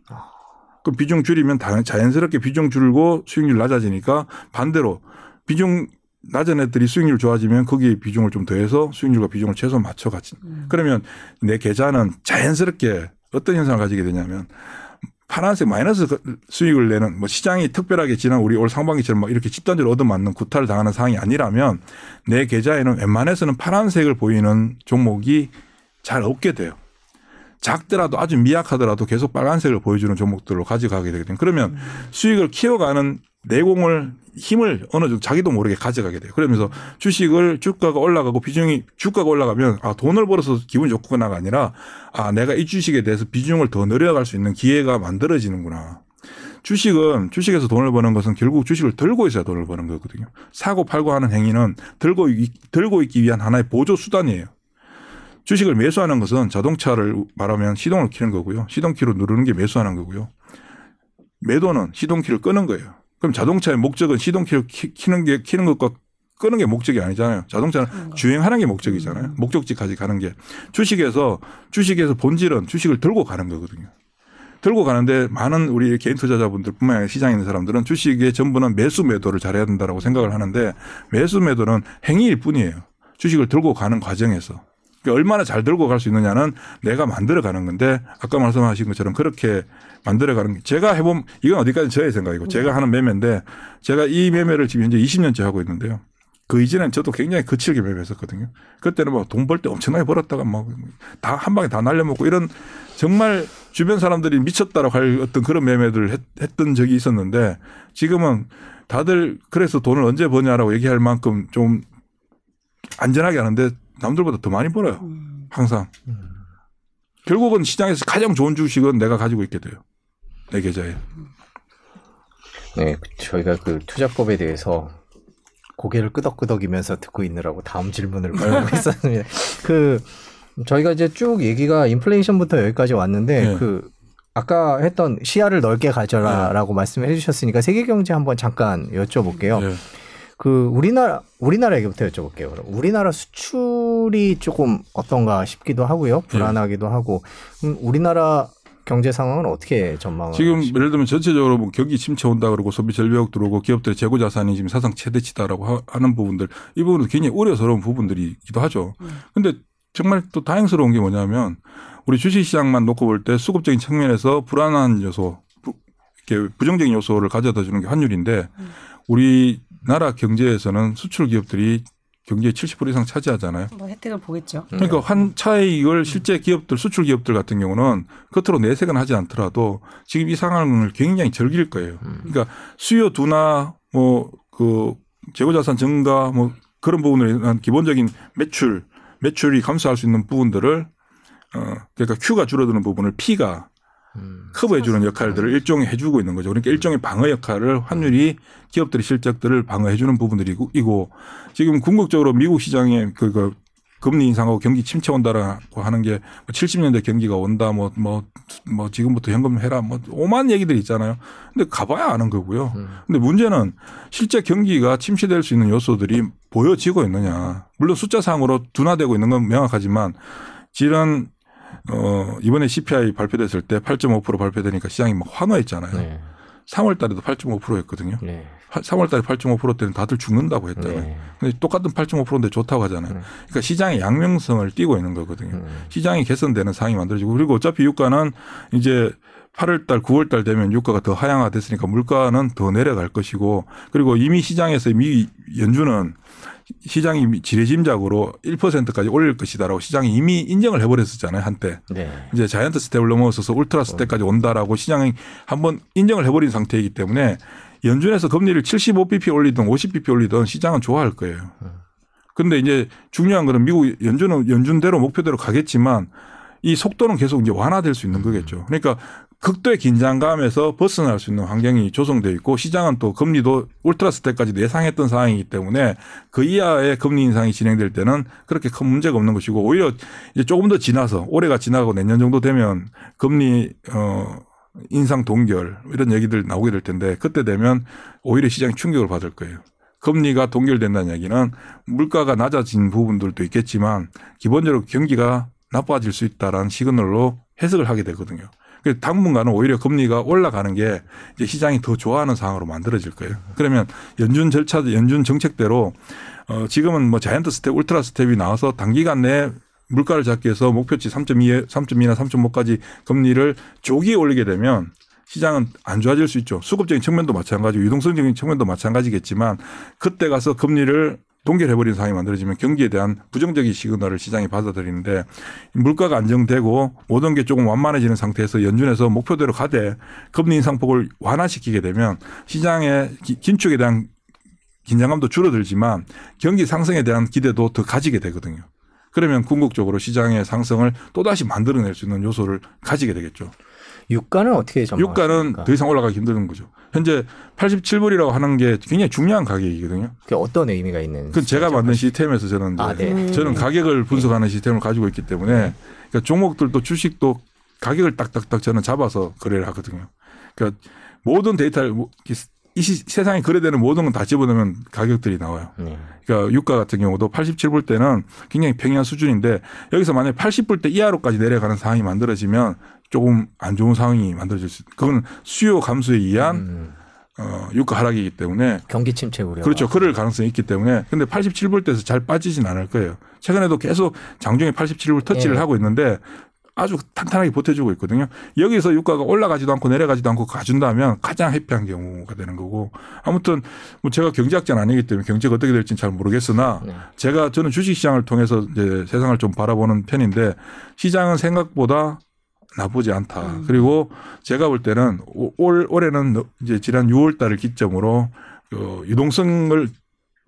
그럼 비중 줄이면 다- 자연스럽게 비중 줄고 수익률 낮아지니까 반대로 비중 낮은 애들이 수익률 좋아지면 거기에 비중을 좀 더해서 수익률과 비중을 최소한 맞춰 가지. 그러면 내 계좌는 자연스럽게 어떤 현상을 가지게 되냐면 파란색 마이너스 그 수익을 내는 뭐 시장이 특별하게 지난 우리 올 상반기처럼 막 이렇게 집단적으로 얻어맞는 구타를 당하는 상황이 아니라면 내 계좌에는 웬만해서는 파란색을 보이는 종목이 잘 없게 돼요. 작더라도 아주 미약하더라도 계속 빨간색을 보여주는 종목들로 가져가게 되거든요. 그러면 수익을 키워가는 내공을 힘을 어느 정도 자기도 모르게 가져가게 돼요. 그러면서 주식을 주가가 올라가고 비중이 주가가 올라가면 아 돈을 벌어서 기분이 좋구나가 아니라 아 내가 이 주식에 대해서 비중을 더 늘려갈 수 있는 기회가 만들어지는구나. 주식은 주식에서 돈을 버는 것은 결국 주식을 들고 있어야 돈을 버는 거거든요. 사고 팔고 하는 행위는 들고 있- 들고 있기 위한 하나의 보조 수단이에요. 주식을 매수하는 것은 자동차를 말하면 시동을 키는 거고요. 시동키로 누르는 게 매수하는 거고요. 매도는 시동키를 끄는 거예요. 그럼 자동차의 목적은 시동키를 키- 키는 게 키는 것과 끄는 게 목적이 아니잖아요. 자동차는 주행하는 게 목적이잖아요. 목적지까지 가는 게 주식에서 주식에서 본질은 주식을 들고 가는 거거든요. 들고 가는데 많은 우리 개인 투자자분들뿐만 아니라 시장에 있는 사람들은 주식의 전부는 매수 매도를 잘해야 된다라고 생각을 하는데 매수 매도는 행위일 뿐이에요. 주식을 들고 가는 과정에서 얼마나 잘 들고 갈 수 있느냐는 내가 만들어 가는 건데 아까 말씀하신 것처럼 그렇게 만들어 가는 게 제가 해본 이건 어디까지 저의 생각이고 제가 하는 매매인데 제가 이 매매를 지금 현재 20년째 하고 있는데요. 그 이전엔 저도 굉장히 거칠게 매매했었거든요. 그때는 뭐돈벌 때 엄청나게 벌었다가 막 다 한 방에 다 날려먹고 이런 정말 주변 사람들이 미쳤다라고 할 어떤 그런 매매들을 했, 했던 적이 있었는데 지금은 다들 그래서 돈을 언제 버냐라고 얘기할 만큼 좀 안전하게 하는데 남들보다 더 많이 벌어요. 음. 항상. 결국은 시장에서 가장 좋은 주식은 내가 가지고 있게 돼요. 내 계좌에. 네, 저희가 그 투자법에 대해서 고개를 끄덕끄덕이면서 듣고 있느라고 다음 질문을 바라고 있었습니다. 그 저희가 이제 쭉 얘기가 인플레이션부터 여기까지 왔는데 네. 그 아까 했던 시야를 넓게 가져라라고 말씀해 주셨으니까 세계 경제 한번 잠깐 여쭤볼게요. 예. 그 우리나라 우리나라 얘기부터 여쭤볼게요. 그럼 우리나라 수출이 조금 어떤가 싶기도 하고요. 불안하기도 하고 음, 우리나라 경제 상황은 어떻게 전망을 지금 하십니까? 예를 들면 전체적으로 뭐 경기 침체 온다 그러고 소비 절벽 들어오고 기업들의 재고 자산이 지금 사상 최대치다라고 하- 하는 부분들 이 부분은 굉장히 우려스러운 부분들이기도 하죠. 근데 정말 또 다행스러운 게 뭐냐면 우리 주식 시장만 놓고 볼 때 수급적인 측면에서 불안한 요소, 부- 이렇게 부정적인 요소를 가져다 주는 게 환율인데 우리 나라 경제에서는 수출 기업들이 경제의 70% 이상 차지하잖아요. 뭐 혜택을 보겠죠. 그러니까 한 차익을 실제 기업들 수출 기업들 같은 경우는 겉으로 내색은 하지 않더라도 지금 이 상황을 굉장히 즐길 거예요. 그러니까 수요 둔화 뭐 그 재고자산 증가 뭐 그런 부분을 인한 기본적인 매출 매출이 감소할 수 있는 부분들을 어 그러니까 Q가 줄어드는 부분을 P가 음. 커버해 주는 역할들을 일종의 해주고 있는 거죠. 그러니까 일종의 방어 역할을 환율이 기업들의 실적들을 방어해 주는 부분들이고 이고 지금 궁극적으로 미국 시장에 그, 그 금리 인상하고 경기 침체 온다라고 하는 게 70년대 경기가 온다 뭐 뭐뭐 지금부터 현금 해라 뭐 오만 얘기들이 있잖아요. 근데 가봐야 아는 거고요. 근데 문제는 실제 경기가 침체될 수 있는 요소들이 보여지고 있느냐. 물론 숫자상으로 둔화되고 있는 건 명확하지만 지난 어 이번에 CPI 발표됐을 때 8.5% 발표되니까 시장이 막 환호했잖아요. 네. 3월 달에도 8.5%였거든요. 네. 3월 달에 8.5% 때는 다들 죽는다고 했잖아요. 네. 근데 똑같은 8.5%인데 좋다고 하잖아요. 네. 그러니까 시장의 양명성을 띠고 있는 거거든요. 음. 시장이 개선되는 상황이 만들어지고 그리고 어차피 유가는 이제 8월 달, 9월 달 되면 유가가 더 하향화됐으니까 물가는 더 내려갈 것이고 그리고 이미 시장에서 미 연준은 시장이 지레짐작으로 1%까지 올릴 것이다라고 시장이 이미 인정을 해버렸었잖아요 한때. 네. 이제 자이언트 스텝을 넘어서서 울트라 스텝까지 온다라고 시장이 한번 인정을 해버린 상태이기 때문에 연준에서 금리를 75bp 올리든 50bp 올리든 시장은 좋아할 거예요. 근데 이제 중요한 거는 미국 연준은 연준대로 목표대로 가겠지만 이 속도는 계속 이제 완화될 수 있는 거겠죠. 그러니까 극도의 긴장감에서 벗어날 수 있는 환경이 조성되어 있고 시장은 또 금리도 울트라 스텝까지 예상했던 상황이기 때문에 그 이하의 금리 인상이 진행될 때는 그렇게 큰 문제가 없는 것이고 오히려 이제 조금 더 지나서 올해가 지나고 내년 정도 되면 금리 어 인상 동결 이런 얘기들 나오게 될 텐데 그때 되면 오히려 시장이 충격을 받을 거예요. 금리가 동결된다는 얘기는 물가가 낮아진 부분들도 있겠지만 기본적으로 경기가 나빠질 수 있다라는 시그널로 해석을 하게 되거든요. 그래서 당분간은 오히려 금리가 올라가는 게 이제 시장이 더 좋아하는 상황으로 만들어질 거예요. 그러면 연준 절차, 연준 정책대로 어 지금은 뭐 자이언트 스텝, 울트라 스텝이 나와서 단기간 내에 물가를 잡기 위해서 목표치 3.2에 3.2나 3.5까지 금리를 조기에 올리게 되면 시장은 안 좋아질 수 있죠. 수급적인 측면도 마찬가지고 유동성적인 측면도 마찬가지겠지만 그때 가서 금리를 동결해버리는 상황이 만들어지면 경기에 대한 부정적인 시그널을 시장이 받아들이는데 물가가 안정되고 모든 게 조금 완만해지는 상태에서 연준에서 목표대로 가되 금리 인상폭을 완화시키게 되면 시장의 기- 긴축에 대한 긴장감도 줄어들지만 경기 상승에 대한 기대도 더 가지게 되거든요. 그러면 궁극적으로 시장의 상승을 또다시 만들어낼 수 있는 요소를 가지게 되겠죠. 유가는 어떻게 전망하십니까? 유가는 더 이상 올라가기 힘든 거죠. 현재 87불이라고 하는 게 굉장히 중요한 가격이거든요. 그게 어떤 의미가 있는? 그건 제가 만든 시스템에서 저는 아, 네. 저는 가격을 분석하는 시스템을 가지고 있기 때문에 그러니까 종목들도 주식도 가격을 딱딱딱 저는 잡아서 거래를 하거든요. 그러니까 모든 데이터를 뭐이 시- 세상에 거래되는 모든 건 다 집어넣으면 가격들이 나와요. 네. 그러니까 유가 같은 경우도 87불 때는 굉장히 평이한 수준인데 여기서 만약 80불 때 이하로까지 내려가는 상황이 만들어지면 조금 안 좋은 상황이 만들어질 수. 그건 수요 감소에 의한 음. 어, 유가 하락이기 때문에 경기 침체 우려. 그렇죠. 그럴 가능성이 있기 때문에 근데 87불대에서 잘 빠지진 않을 거예요. 최근에도 계속 장중에 87불 터치를 예. 하고 있는데 아주 탄탄하게 버텨주고 있거든요. 여기서 유가가 올라가지도 않고 내려가지도 않고 가준다면 가장 해피한 경우가 되는 거고 아무튼 뭐 제가 경제학자는 아니기 때문에 경제가 어떻게 될지는 잘 모르겠으나 네. 제가 저는 주식시장을 통해서 이제 세상을 좀 바라보는 편인데 시장은 생각보다 나쁘지 않다. 음. 그리고 제가 볼 때는 오- 올 올해는 이제 지난 6월 달을 기점으로 그 유동성을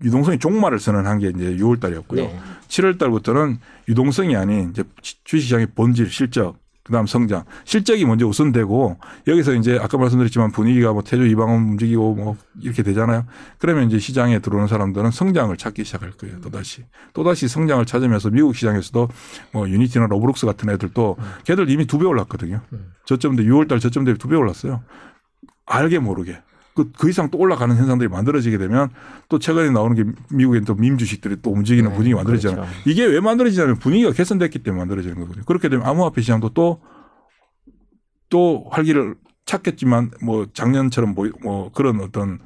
유동성이 종말을 선언한 게 이제 6월 달이었고요. 네. 7월 달부터는 유동성이 아닌 이제 주식시장의 본질, 실적, 그다음 성장, 실적이 먼저 우선되고 여기서 이제 아까 말씀드렸지만 분위기가 뭐 태조 이방원 움직이고 뭐 이렇게 되잖아요. 그러면 이제 시장에 들어오는 사람들은 성장을 찾기 시작할 거예요. 또 다시 또 다시 성장을 찾으면서 미국 시장에서도 뭐 유니티나 로브룩스 같은 애들도 걔들 이미 두 배 올랐거든요. 음. 저점 대 6월 달 저점 대비 두 배 올랐어요. 알게 모르게. 그, 그 이상 또 올라가는 현상들이 만들어지게 되면 또 최근에 나오는 게 미국의 또밈 주식들이 또 움직이는 네, 분위기 만들어지잖아요. 그렇죠. 이게 왜 만들어지냐면 분위기가 개선됐기 때문에 만들어지는 거거든요. 그렇게 되면 암호화폐 시장도 또, 또 활기를 찾겠지만 뭐 작년처럼 뭐, 뭐 그런 어떤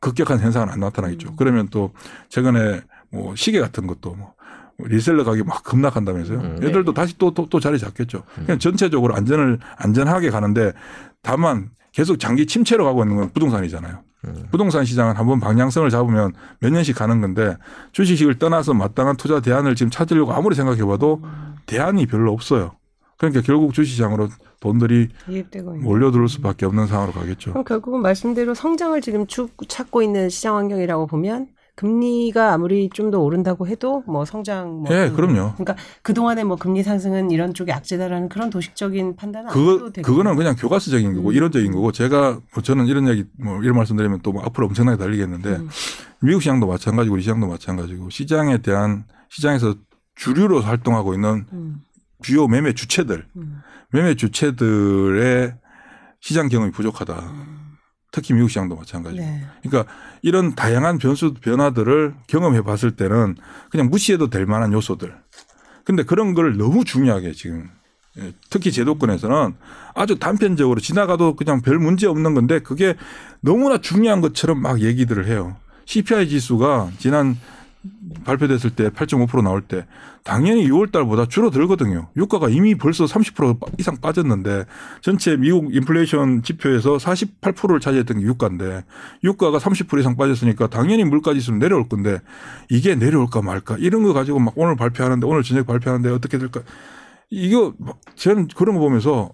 급격한 현상은 안 나타나겠죠. 음. 그러면 또 최근에 뭐 시계 같은 것도 뭐 리셀러 가격이 막 급락한다면서요. 음. 얘들도 다시 또, 또, 또 자리 잡겠죠. 그냥 전체적으로 안전을, 안전하게 가는데 다만 계속 장기 침체로 가고 있는 건 부동산이잖아요. 음. 부동산 시장은 한번 방향성을 잡으면 몇 년씩 가는 건데 주식을 떠나서 마땅한 투자 대안을 지금 찾으려고 아무리 생각해 봐도 대안이 별로 없어요. 그러니까 결국 주시장으로 돈들이. 몰려들 수밖에 없는 상황으로 가겠죠. 그럼 결국은 말씀대로 성장을 지금 쭉 찾고 있는 시장 환경이라고 보면 금리가 아무리 좀 더 오른다고 해도 뭐 성장 뭐 예, 그- 그럼요. 그러니까 그동안에 뭐 금리 상승은 이런 쪽이 악재다라는 그런 도식적인 판단은 안 그거 그거는 그냥 교과서적인 거고 음. 이론적인 거고 제가 뭐 저는 이런 얘기 뭐 이런 말씀드리면 또 뭐 앞으로 엄청나게 달리겠는데 음. 미국 시장도 마찬가지고 우리 시장도 마찬가지고 시장에 대한 시장에서 주류로 활동하고 있는 음, 주요 매매 주체들 음, 매매 주체들의 시장 경험이 부족하다. 음. 특히 미국 시장도 마찬가지고. 네. 그러니까 이런 다양한 변수 변화들을 경험해 봤을 때는 그냥 무시해도 될 만한 요소들. 근데 그런 걸 너무 중요하게 지금 예, 특히 제도권에서는 아주 단편적으로 지나가도 그냥 별 문제 없는 건데 그게 너무나 중요한 것처럼 막 얘기들을 해요. CPI 지수가 지난 발표됐을 때 8.5% 나올 때 당연히 6월 달보다 줄어들거든요. 유가가 이미 벌써 30% 이상 빠졌는데 전체 미국 인플레이션 지표에서 48%를 차지했던 게 유가인데 유가가 30% 이상 빠졌으니까 당연히 물가 지수는 내려올 건데 이게 내려올까 말까 이런 거 가지고 막 오늘 발표하는데 오늘 저녁 발표하는데 어떻게 될까 이거 막 저는 그런 거 보면서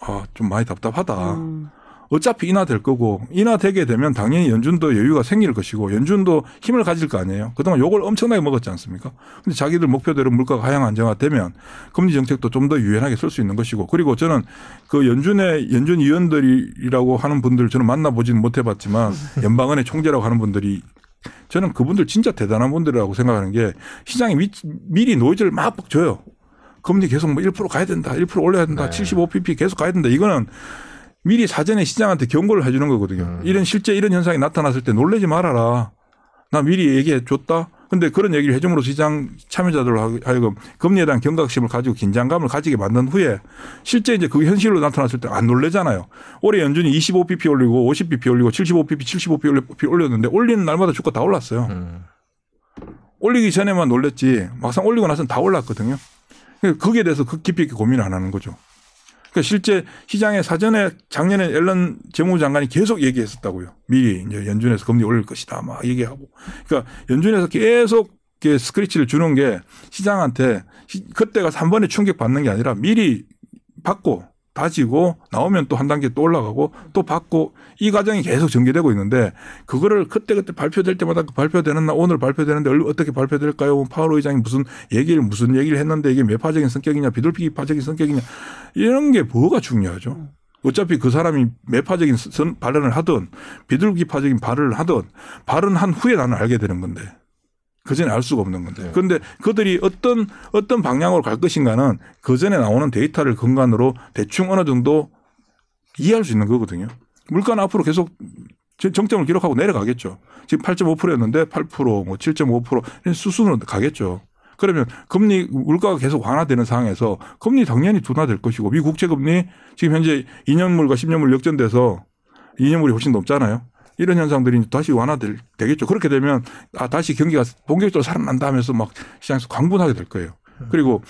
아 좀 많이 답답하다. 음, 어차피 인하될 거고 인하되게 되면 당연히 연준도 여유가 생길 것이고 연준도 힘을 가질 거 아니에요. 그동안 요걸 엄청나게 먹었지 않습니까? 근데 자기들 목표대로 물가가 하향 안정화되면 금리 정책도 좀 더 유연하게 쓸 수 있는 것이고 그리고 저는 그 연준의 연준 위원들이라고 하는 분들 저는 만나보지는 못해봤지만 연방은행 총재라고 하는 분들이 저는 그분들 진짜 대단한 분들이라고 생각하는 게 시장에 미, 미리 노이즈를 막 줘요. 금리 계속 뭐 1% 가야 된다. 1% 올려야 된다. 네. 75pp 계속 가야 된다. 이거는 미리 사전에 시장한테 경고를 해주는 거거든요. 음. 이런 실제 이런 현상이 나타났을 때 놀라지 말아라. 나 미리 얘기해 줬다. 근데 그런 얘기를 해줌으로 시장 참여자들로 하여금 금리에 대한 경각심을 가지고 긴장감을 가지게 만든 후에 실제 이제 그게 현실로 나타났을 때 안 놀래잖아요. 올해 연준이 25pp 올리고 50pp 올리고 75pp, 75pp 올렸는데 올리는 날마다 주가 다 올랐어요. 음. 올리기 전에만 놀랬지 막상 올리고 나서는 다 올랐거든요. 그러니까 거기에 대해서 그 깊이 있게 고민을 안 하는 거죠. 그러니까 실제 시장에 사전에 작년에 앨런 재무장관이 계속 얘기했었다고요. 미리 이제 연준에서 금리 올릴 것이다 막 얘기하고. 그러니까 연준에서 계속 스크래치를 주는 게 시장한테 시- 그때가 3번에 충격 받는 게 아니라 미리 받고 다지고 나오면 또 한 단계 또 올라가고 또 받고 이 과정이 계속 전개되고 있는데 그거를 그때그때 발표될 때마다 그 발표되는 날 오늘 발표되는데 얼- 어떻게 발표될까요? 뭐 파월 의장이 무슨 얘기를 무슨 얘기를 했는데 이게 매파적인 성격이냐 비둘기파적인 성격이냐 이런 게 뭐가 중요하죠. 어차피 그 사람이 매파적인 선- 발언을 하든 비둘기파적인 발언을 하든 발언한 후에 나는 알게 되는 건데 그 전에 알 수가 없는 건데. 그런데 그들이 어떤 어떤 방향으로 갈 것인가는 그 전에 나오는 데이터를 근간으로 대충 어느 정도 이해할 수 있는 거거든요. 물가는 앞으로 계속 정- 정점을 기록하고 내려가겠죠. 지금 8.5%였는데 8%, 뭐 7.5% 이런 수순으로 가겠죠. 그러면 금리 물가가 계속 완화되는 상황에서 금리 당연히 둔화될 것이고 미 국채 금리 지금 현재 2년물과 10년물 역전돼서 2년물이 훨씬 높잖아요. 이런 현상들이 다시 완화될 되겠죠. 그렇게 되면 아 다시 경기가 본격적으로 살아난다 하면서 막 시장에서 광분하게 될 거예요. 그리고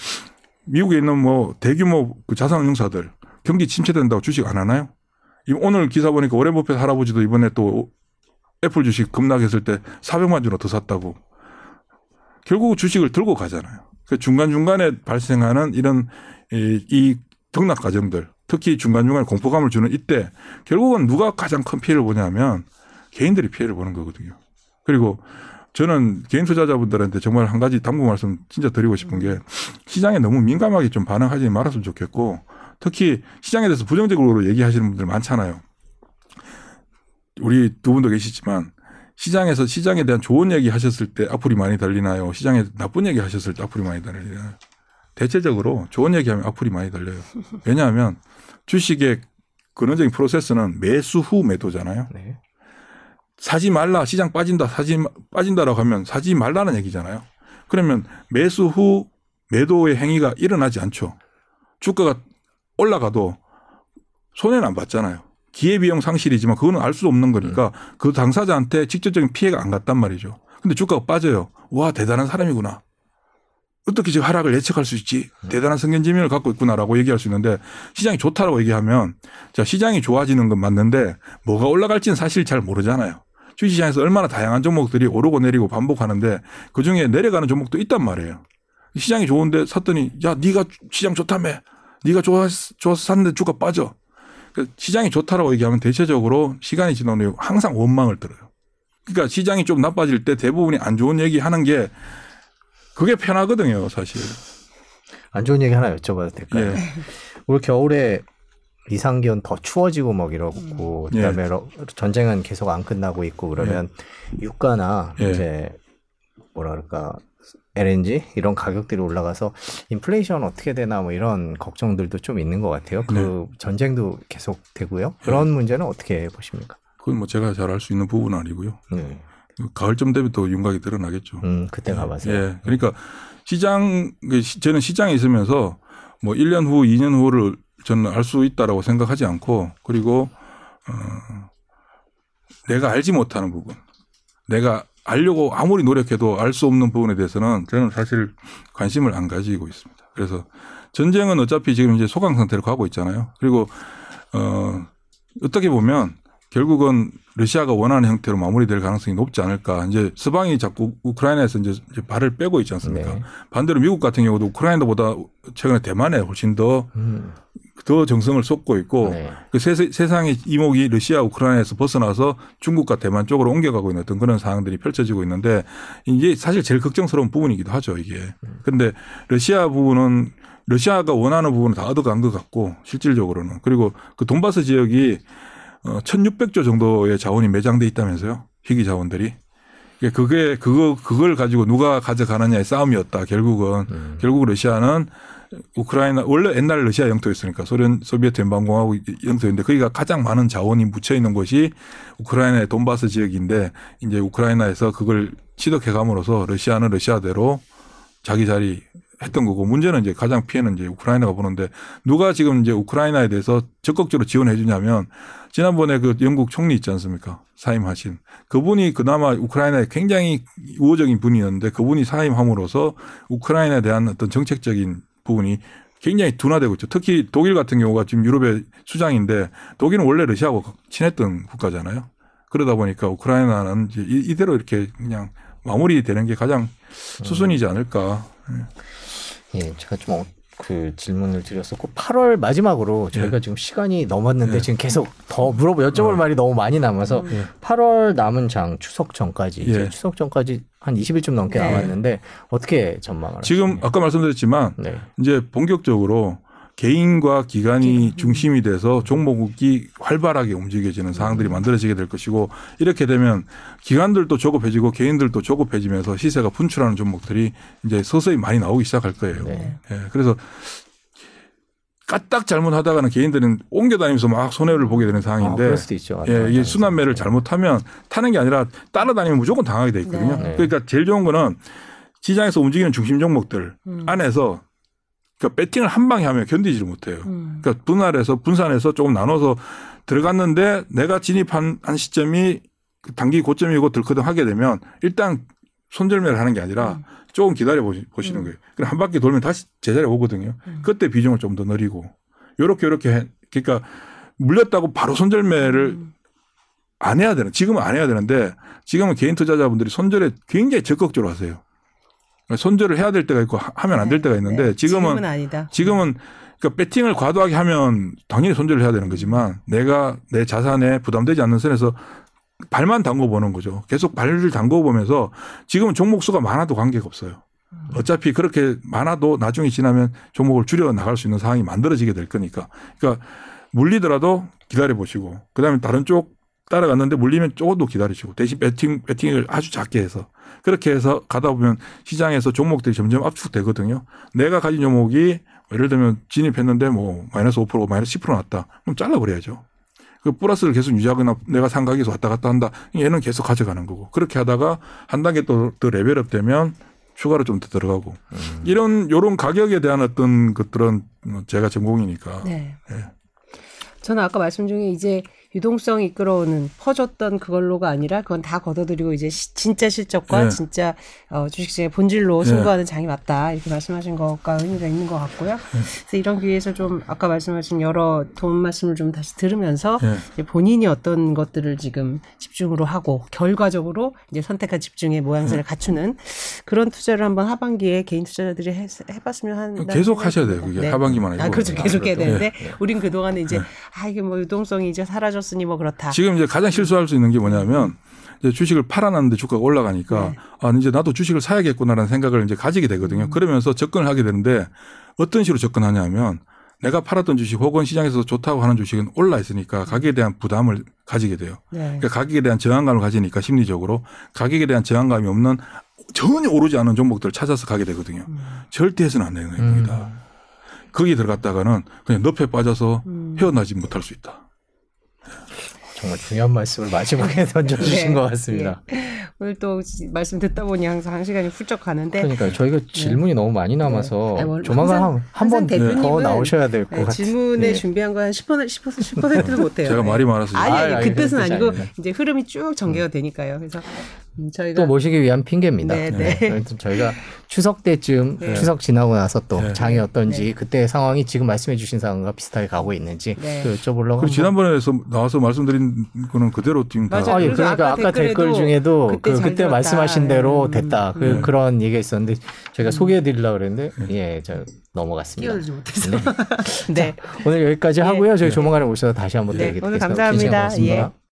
미국에 있는 뭐 대규모 그 자산운용사들 경기 침체된다고 주식 안 하나요? 이 오늘 기사 보니까 오렌 버핏 할아버지도 이번에 또 애플 주식 급락했을 때 400만 주나 더 샀다고. 결국 주식을 들고 가잖아요. 그 중간중간에 발생하는 이런 이, 이 등락 과정들 특히 중간중간에 공포감을 주는 이때 결국은 누가 가장 큰 피해를 보냐면 개인들이 피해를 보는 거거든요. 그리고 저는 개인 투자자분들한테 정말 한 가지 당부 말씀 진짜 드리고 싶은 게 시장에 너무 민감하게 좀 반응하지 말았으면 좋겠고 특히 시장에 대해서 부정적으로 얘기하시는 분들 많잖아요. 우리 두 분도 계시지만 시장에서 시장에 대한 좋은 얘기 하셨을 때 악플이 많이 달리나요? 시장에 나쁜 얘기 하셨을 때 악플이 많이 달리나요? 대체적으로 좋은 얘기하면 악플이 많이 달려요. 왜냐하면 주식의 근원적인 프로세스는 매수 후 매도잖아요. 네. 사지 말라 시장 빠진다 사지 빠진다라고 하면 사지 말라는 얘기잖아요. 그러면 매수 후 매도의 행위가 일어나지 않죠. 주가가 올라가도 손해는 안 봤잖아요. 기회비용 상실이지만 그거는 알 수 없는 거니까 그 당사자한테 직접적인 피해가 안 갔단 말이죠. 근데 주가가 빠져요. 와 대단한 사람이구나. 어떻게 지금 하락을 예측할 수 있지? 대단한 성견지명을 갖고 있구나라고 얘기할 수 있는데 시장이 좋다라고 얘기하면 자 시장이 좋아지는 건 맞는데 뭐가 올라갈지는 사실 잘 모르잖아요. 주식시장에서 얼마나 다양한 종목들이 오르고 내리고 반복하는데 그 중에 내려가는 종목도 있단 말이에요. 시장이 좋은데 샀더니 야 네가 시장 좋다며 네가 좋아서, 좋아서 샀는데 주가 빠져. 그 시장이 좋다라고 얘기하면 대체적으로 시간이 지난 후에 항상 원망을 들어요. 그러니까 시장이 좀 나빠질 때 대부분이 안 좋은 얘기 하는 게 그게 편하거든요, 사실. 안 좋은 얘기 하나 여쭤봐도 될까요? 예. 올 겨울에 이상 기온 더 추워지고 막 이러고 예. 그다음에 러- 전쟁은 계속 안 끝나고 있고 그러면 유가나 예. 이제 뭐라 그럴까 LNG 이런 가격들이 올라가서 인플레이션 어떻게 되나 뭐 이런 걱정들도 좀 있는 것 같아요. 그 네. 전쟁도 계속 되고요. 그런 문제는 어떻게 보십니까? 그건 뭐 제가 잘 알 수 있는 부분은 아니고요. 네. 가을쯤 되면 또 윤곽이 드러나겠죠. 음 그때 가봐서 예. 그러니까 시장, 그 시- 저는 시장에 있으면서 뭐 1년 후, 2년 후를 저는 알 수 있다라고 생각하지 않고 그리고, 어, 내가 알지 못하는 부분, 내가 알려고 아무리 노력해도 알 수 없는 부분에 대해서는 저는 사실 관심을 안 가지고 있습니다. 그래서 전쟁은 어차피 지금 이제 소강 상태로 가고 있잖아요. 그리고, 어, 어떻게 보면 결국은 러시아가 원하는 형태로 마무리될 가능성이 높지 않을까. 이제 서방이 자꾸 우크라이나에서 이제 발을 빼고 있지 않습니까? 네. 반대로 미국 같은 경우도 우크라이나보다 최근에 대만에 훨씬 더, 음, 더 정성을 쏟고 있고 네. 그 세, 세상의 이목이 러시아, 우크라이나에서 벗어나서 중국과 대만 쪽으로 옮겨가고 있는 어떤 그런 상황들이 펼쳐지고 있는데 이게 사실 제일 걱정스러운 부분이기도 하죠, 이게. 근데 러시아 부분은 러시아가 원하는 부분은 다 얻어간 것 같고 실질적으로는 그리고 그 돈바스 지역이 어, 1600조 정도의 자원이 매장돼 있다면서요. 희귀 자원들이. 그게 그거 그걸 가지고 누가 가져가느냐의 싸움이었다. 결국은 음. 결국 러시아는 우크라이나 원래 옛날 러시아 영토였으니까 소련 소비에트 연방공화국 영토인데 거기가 가장 많은 자원이 묻혀 있는 곳이 우크라이나의 돈바스 지역인데 이제 우크라이나에서 그걸 취득해 감으로써 러시아는 러시아대로 자기 자리 했던 거고 문제는 이제 가장 피해는 이제 우크라이나가 보는데 누가 지금 이제 우크라이나에 대해서 적극적으로 지원해 주냐면 지난번에 그 영국 총리 있지 않습니까? 사임하신 그분이 그나마 우크라이나에 굉장히 우호적인 분이었는데 그분이 사임함으로써 우크라이나에 대한 어떤 정책적인 부분이 굉장히 둔화되고 있죠. 특히 독일 같은 경우가 지금 유럽의 수장인데 독일은 원래 러시아하고 친했던 국가잖아요. 그러다 보니까 우크라이나는 이대로 이렇게 그냥 마무리되는 게 가장 수순이지 않을까. 예, 제가 좀 어, 그 질문을 드렸었고 8월 마지막으로 저희가 지금 시간이 넘었는데 예. 지금 계속 더 물어보 여쭤볼 말이 너무 많이 남아서 예. 8월 남은 장 추석 전까지 이제 예. 추석 전까지 한 20일 좀 넘게 네. 남았는데 어떻게 전망을 지금 하시나요? 아까 말씀드렸지만 네. 이제 본격적으로 개인과 기관이 중심이 돼서 종목이 활발하게 움직여지는 상황들이 만들어지게 될 것이고 이렇게 되면 기관들도 조급해지고 개인들도 조급해지면서 시세가 분출하는 종목들이 이제 서서히 많이 나오기 시작할 거예요. 네. 예, 그래서 까딱 잘못하다가는 개인들은 옮겨다니면서 막 손해를 보게 되는 아, 상황인데 그럴 수도 있죠. 예, 이게 순환매를 잘못하면 타는 게 아니라 따라다니면 무조건 당하게 돼 있거든요. 네. 그러니까 제일 좋은 거는 시장에서 움직이는 중심 종목들 음. 안에서 그러니까 배팅을 한 방에 하면 견디지를 못해요. 음. 그러니까 분할해서 분산해서 조금 나눠서 들어갔는데 내가 진입한 한 시점이 그 단기 고점이고 들거든 하게 되면 일단 손절매를 하는 게 아니라 음. 조금 기다려 보시, 보시는 음. 거예요. 그럼 한 바퀴 돌면 다시 제자리에 오거든요. 음. 그때 비중을 좀 더 늘리고 요렇게 요렇게 해. 그러니까 물렸다고 바로 손절매를 음. 안 해야 되는 지금은 안 해야 되는데 지금은 개인 투자자분들이 손절에 굉장히 적극적으로 하세요. 손절을 해야 될 때가 있고 하- 하면 안 될 때가 있는데 네. 지금은 지금은. 지금은 그러니까 배팅을 과도하게 하면 당연히 손절을 해야 되는 거지만 내가 내 자산에 부담되지 않는 선에서 발만 담궈 보는 거죠. 계속 발을 담궈 보면서 지금은 종목 수가 많아도 관계가 없어요. 어차피 그렇게 많아도 나중에 지나면 종목을 줄여 나갈 수 있는 상황이 만들어지게 될 거니까. 그러니까 물리더라도 기다려 보시고 그다음에 다른 쪽 따라갔는데 물리면 조금 더 기다리시고 대신 배팅 배팅을 아주 작게 해서 그렇게 해서 가다 보면 시장에서 종목들이 점점 압축되거든요. 내가 가진 종목이 예를 들면 진입했는데 뭐 마이너스 5% 마이너스 10% 났다. 그럼 잘라버려야죠. 그 플러스를 계속 유지하거나 내가 산 가격에서 왔다 갔다 한다. 얘는 계속 가져가는 거고. 그렇게 하다가 한 단계 또더 레벨업 되면 추가로 좀 더 들어가고. 이런 요런 가격에 대한 어떤 것들은 뭐 제가 전공이니까. 네. 예. 저는 아까 말씀 중에 이제 유동성이 이끌어오는 퍼줬던 그걸로가 아니라 그건 다 걷어들이고 이제 시- 진짜 실적과 네. 진짜 어, 주식시장의 본질로 네. 승부하는 장이 맞다 이렇게 말씀하신 것과 의미가 있는 것 같고요. 그래서 이런 기회에서 좀 아까 말씀하신 여러 도움 말씀을 좀 다시 들으면서 예. 이제 본인이 어떤 것들을 지금 집중으로 하고 결과적으로 이제 선택한 집중의 모양새를 갖추는 그런 투자를 한번 하반기에 개인 투자자들이 해, 해봤으면 하는 계속 하셔야 돼요. 그게 하반기만 아니고. 아, 그렇죠. 계속 해야. 되는데 우린 그 동안에 이제 아 이게 뭐 유동성이 이제 사라 졌으니 뭐 그렇다. 지금 이제 가장 실수할 수 있는 게 뭐냐면 이제 주식을 팔아놨는데 주가가 올라가니까 네. 아 이제 나도 주식을 사야겠구나라는 생각을 이제 가지게 되거든요. 음. 그러면서 접근을 하게 되는데 어떤 식으로 접근하냐면 내가 팔았던 주식 혹은 시장에서 좋다고 하는 주식은 올라 있으니까 가격에 대한 부담을 가지게 돼요. 네. 그러니까 가격에 대한 저항감을 가지니까 심리적으로 가격에 대한 저항감이 없는 전혀 오르지 않은 종목들을 찾아서 가게 되거든요. 음. 절대 해서는 안 되는 겁니다. 거기에 들어갔다가는 그냥 늪에 빠져서 음. 헤어나지 못할 수 있다. 정말 중요한 말씀을 마지막에 던져주신 네. 것 같습니다. 오늘 또 지- 말씀 듣다 보니 항상 한 시간이 훌쩍 가는데 그러니까 저희가 질문이 너무 많이 남아서 네. 아니, 뭐 조만간 한번 항상 더 대표님은 나오셔야 될것 네, 같아요. 질문에 예. 준비한 거 한 10%, 10%, 10%도 못해요. 제가 네. 말이 많아서 아니, 아니, 아니, 그 아니, 뜻은 아니고 아닙니다. 이제 흐름이 쭉 전개가 되니까요. 그래서 음, 저희가 또 모시기 위한 핑계입니다. 네, 네. 네. 아무튼 저희가 추석 때쯤 네. 추석 지나고 나서 또 네. 장이 어떤지 네. 그때 상황이 지금 말씀해 주신 상황과 비슷하게 가고 있는지 네. 또 여쭤보려고. 그리고 지난번에서 나와서 말씀드린 거는 그대로 지금 다 맞아요. 아, 예, 그러니까 아까 아까, 댓글 중에도 그때 그, 잘 그때. 말씀하신 대로 음, 됐다. 그, 음. 그 런 얘기가 있었는데 제가 소개해 드리려고 그랬는데 예, 저 넘어갔습니다. 끼어들지 못해서. 네. 오늘 여기까지 예. 하고요. 저희 조만간에 오셔서 다시 한번 또 네, 얘기 오늘 듣겠습니다. 감사합니다. 예.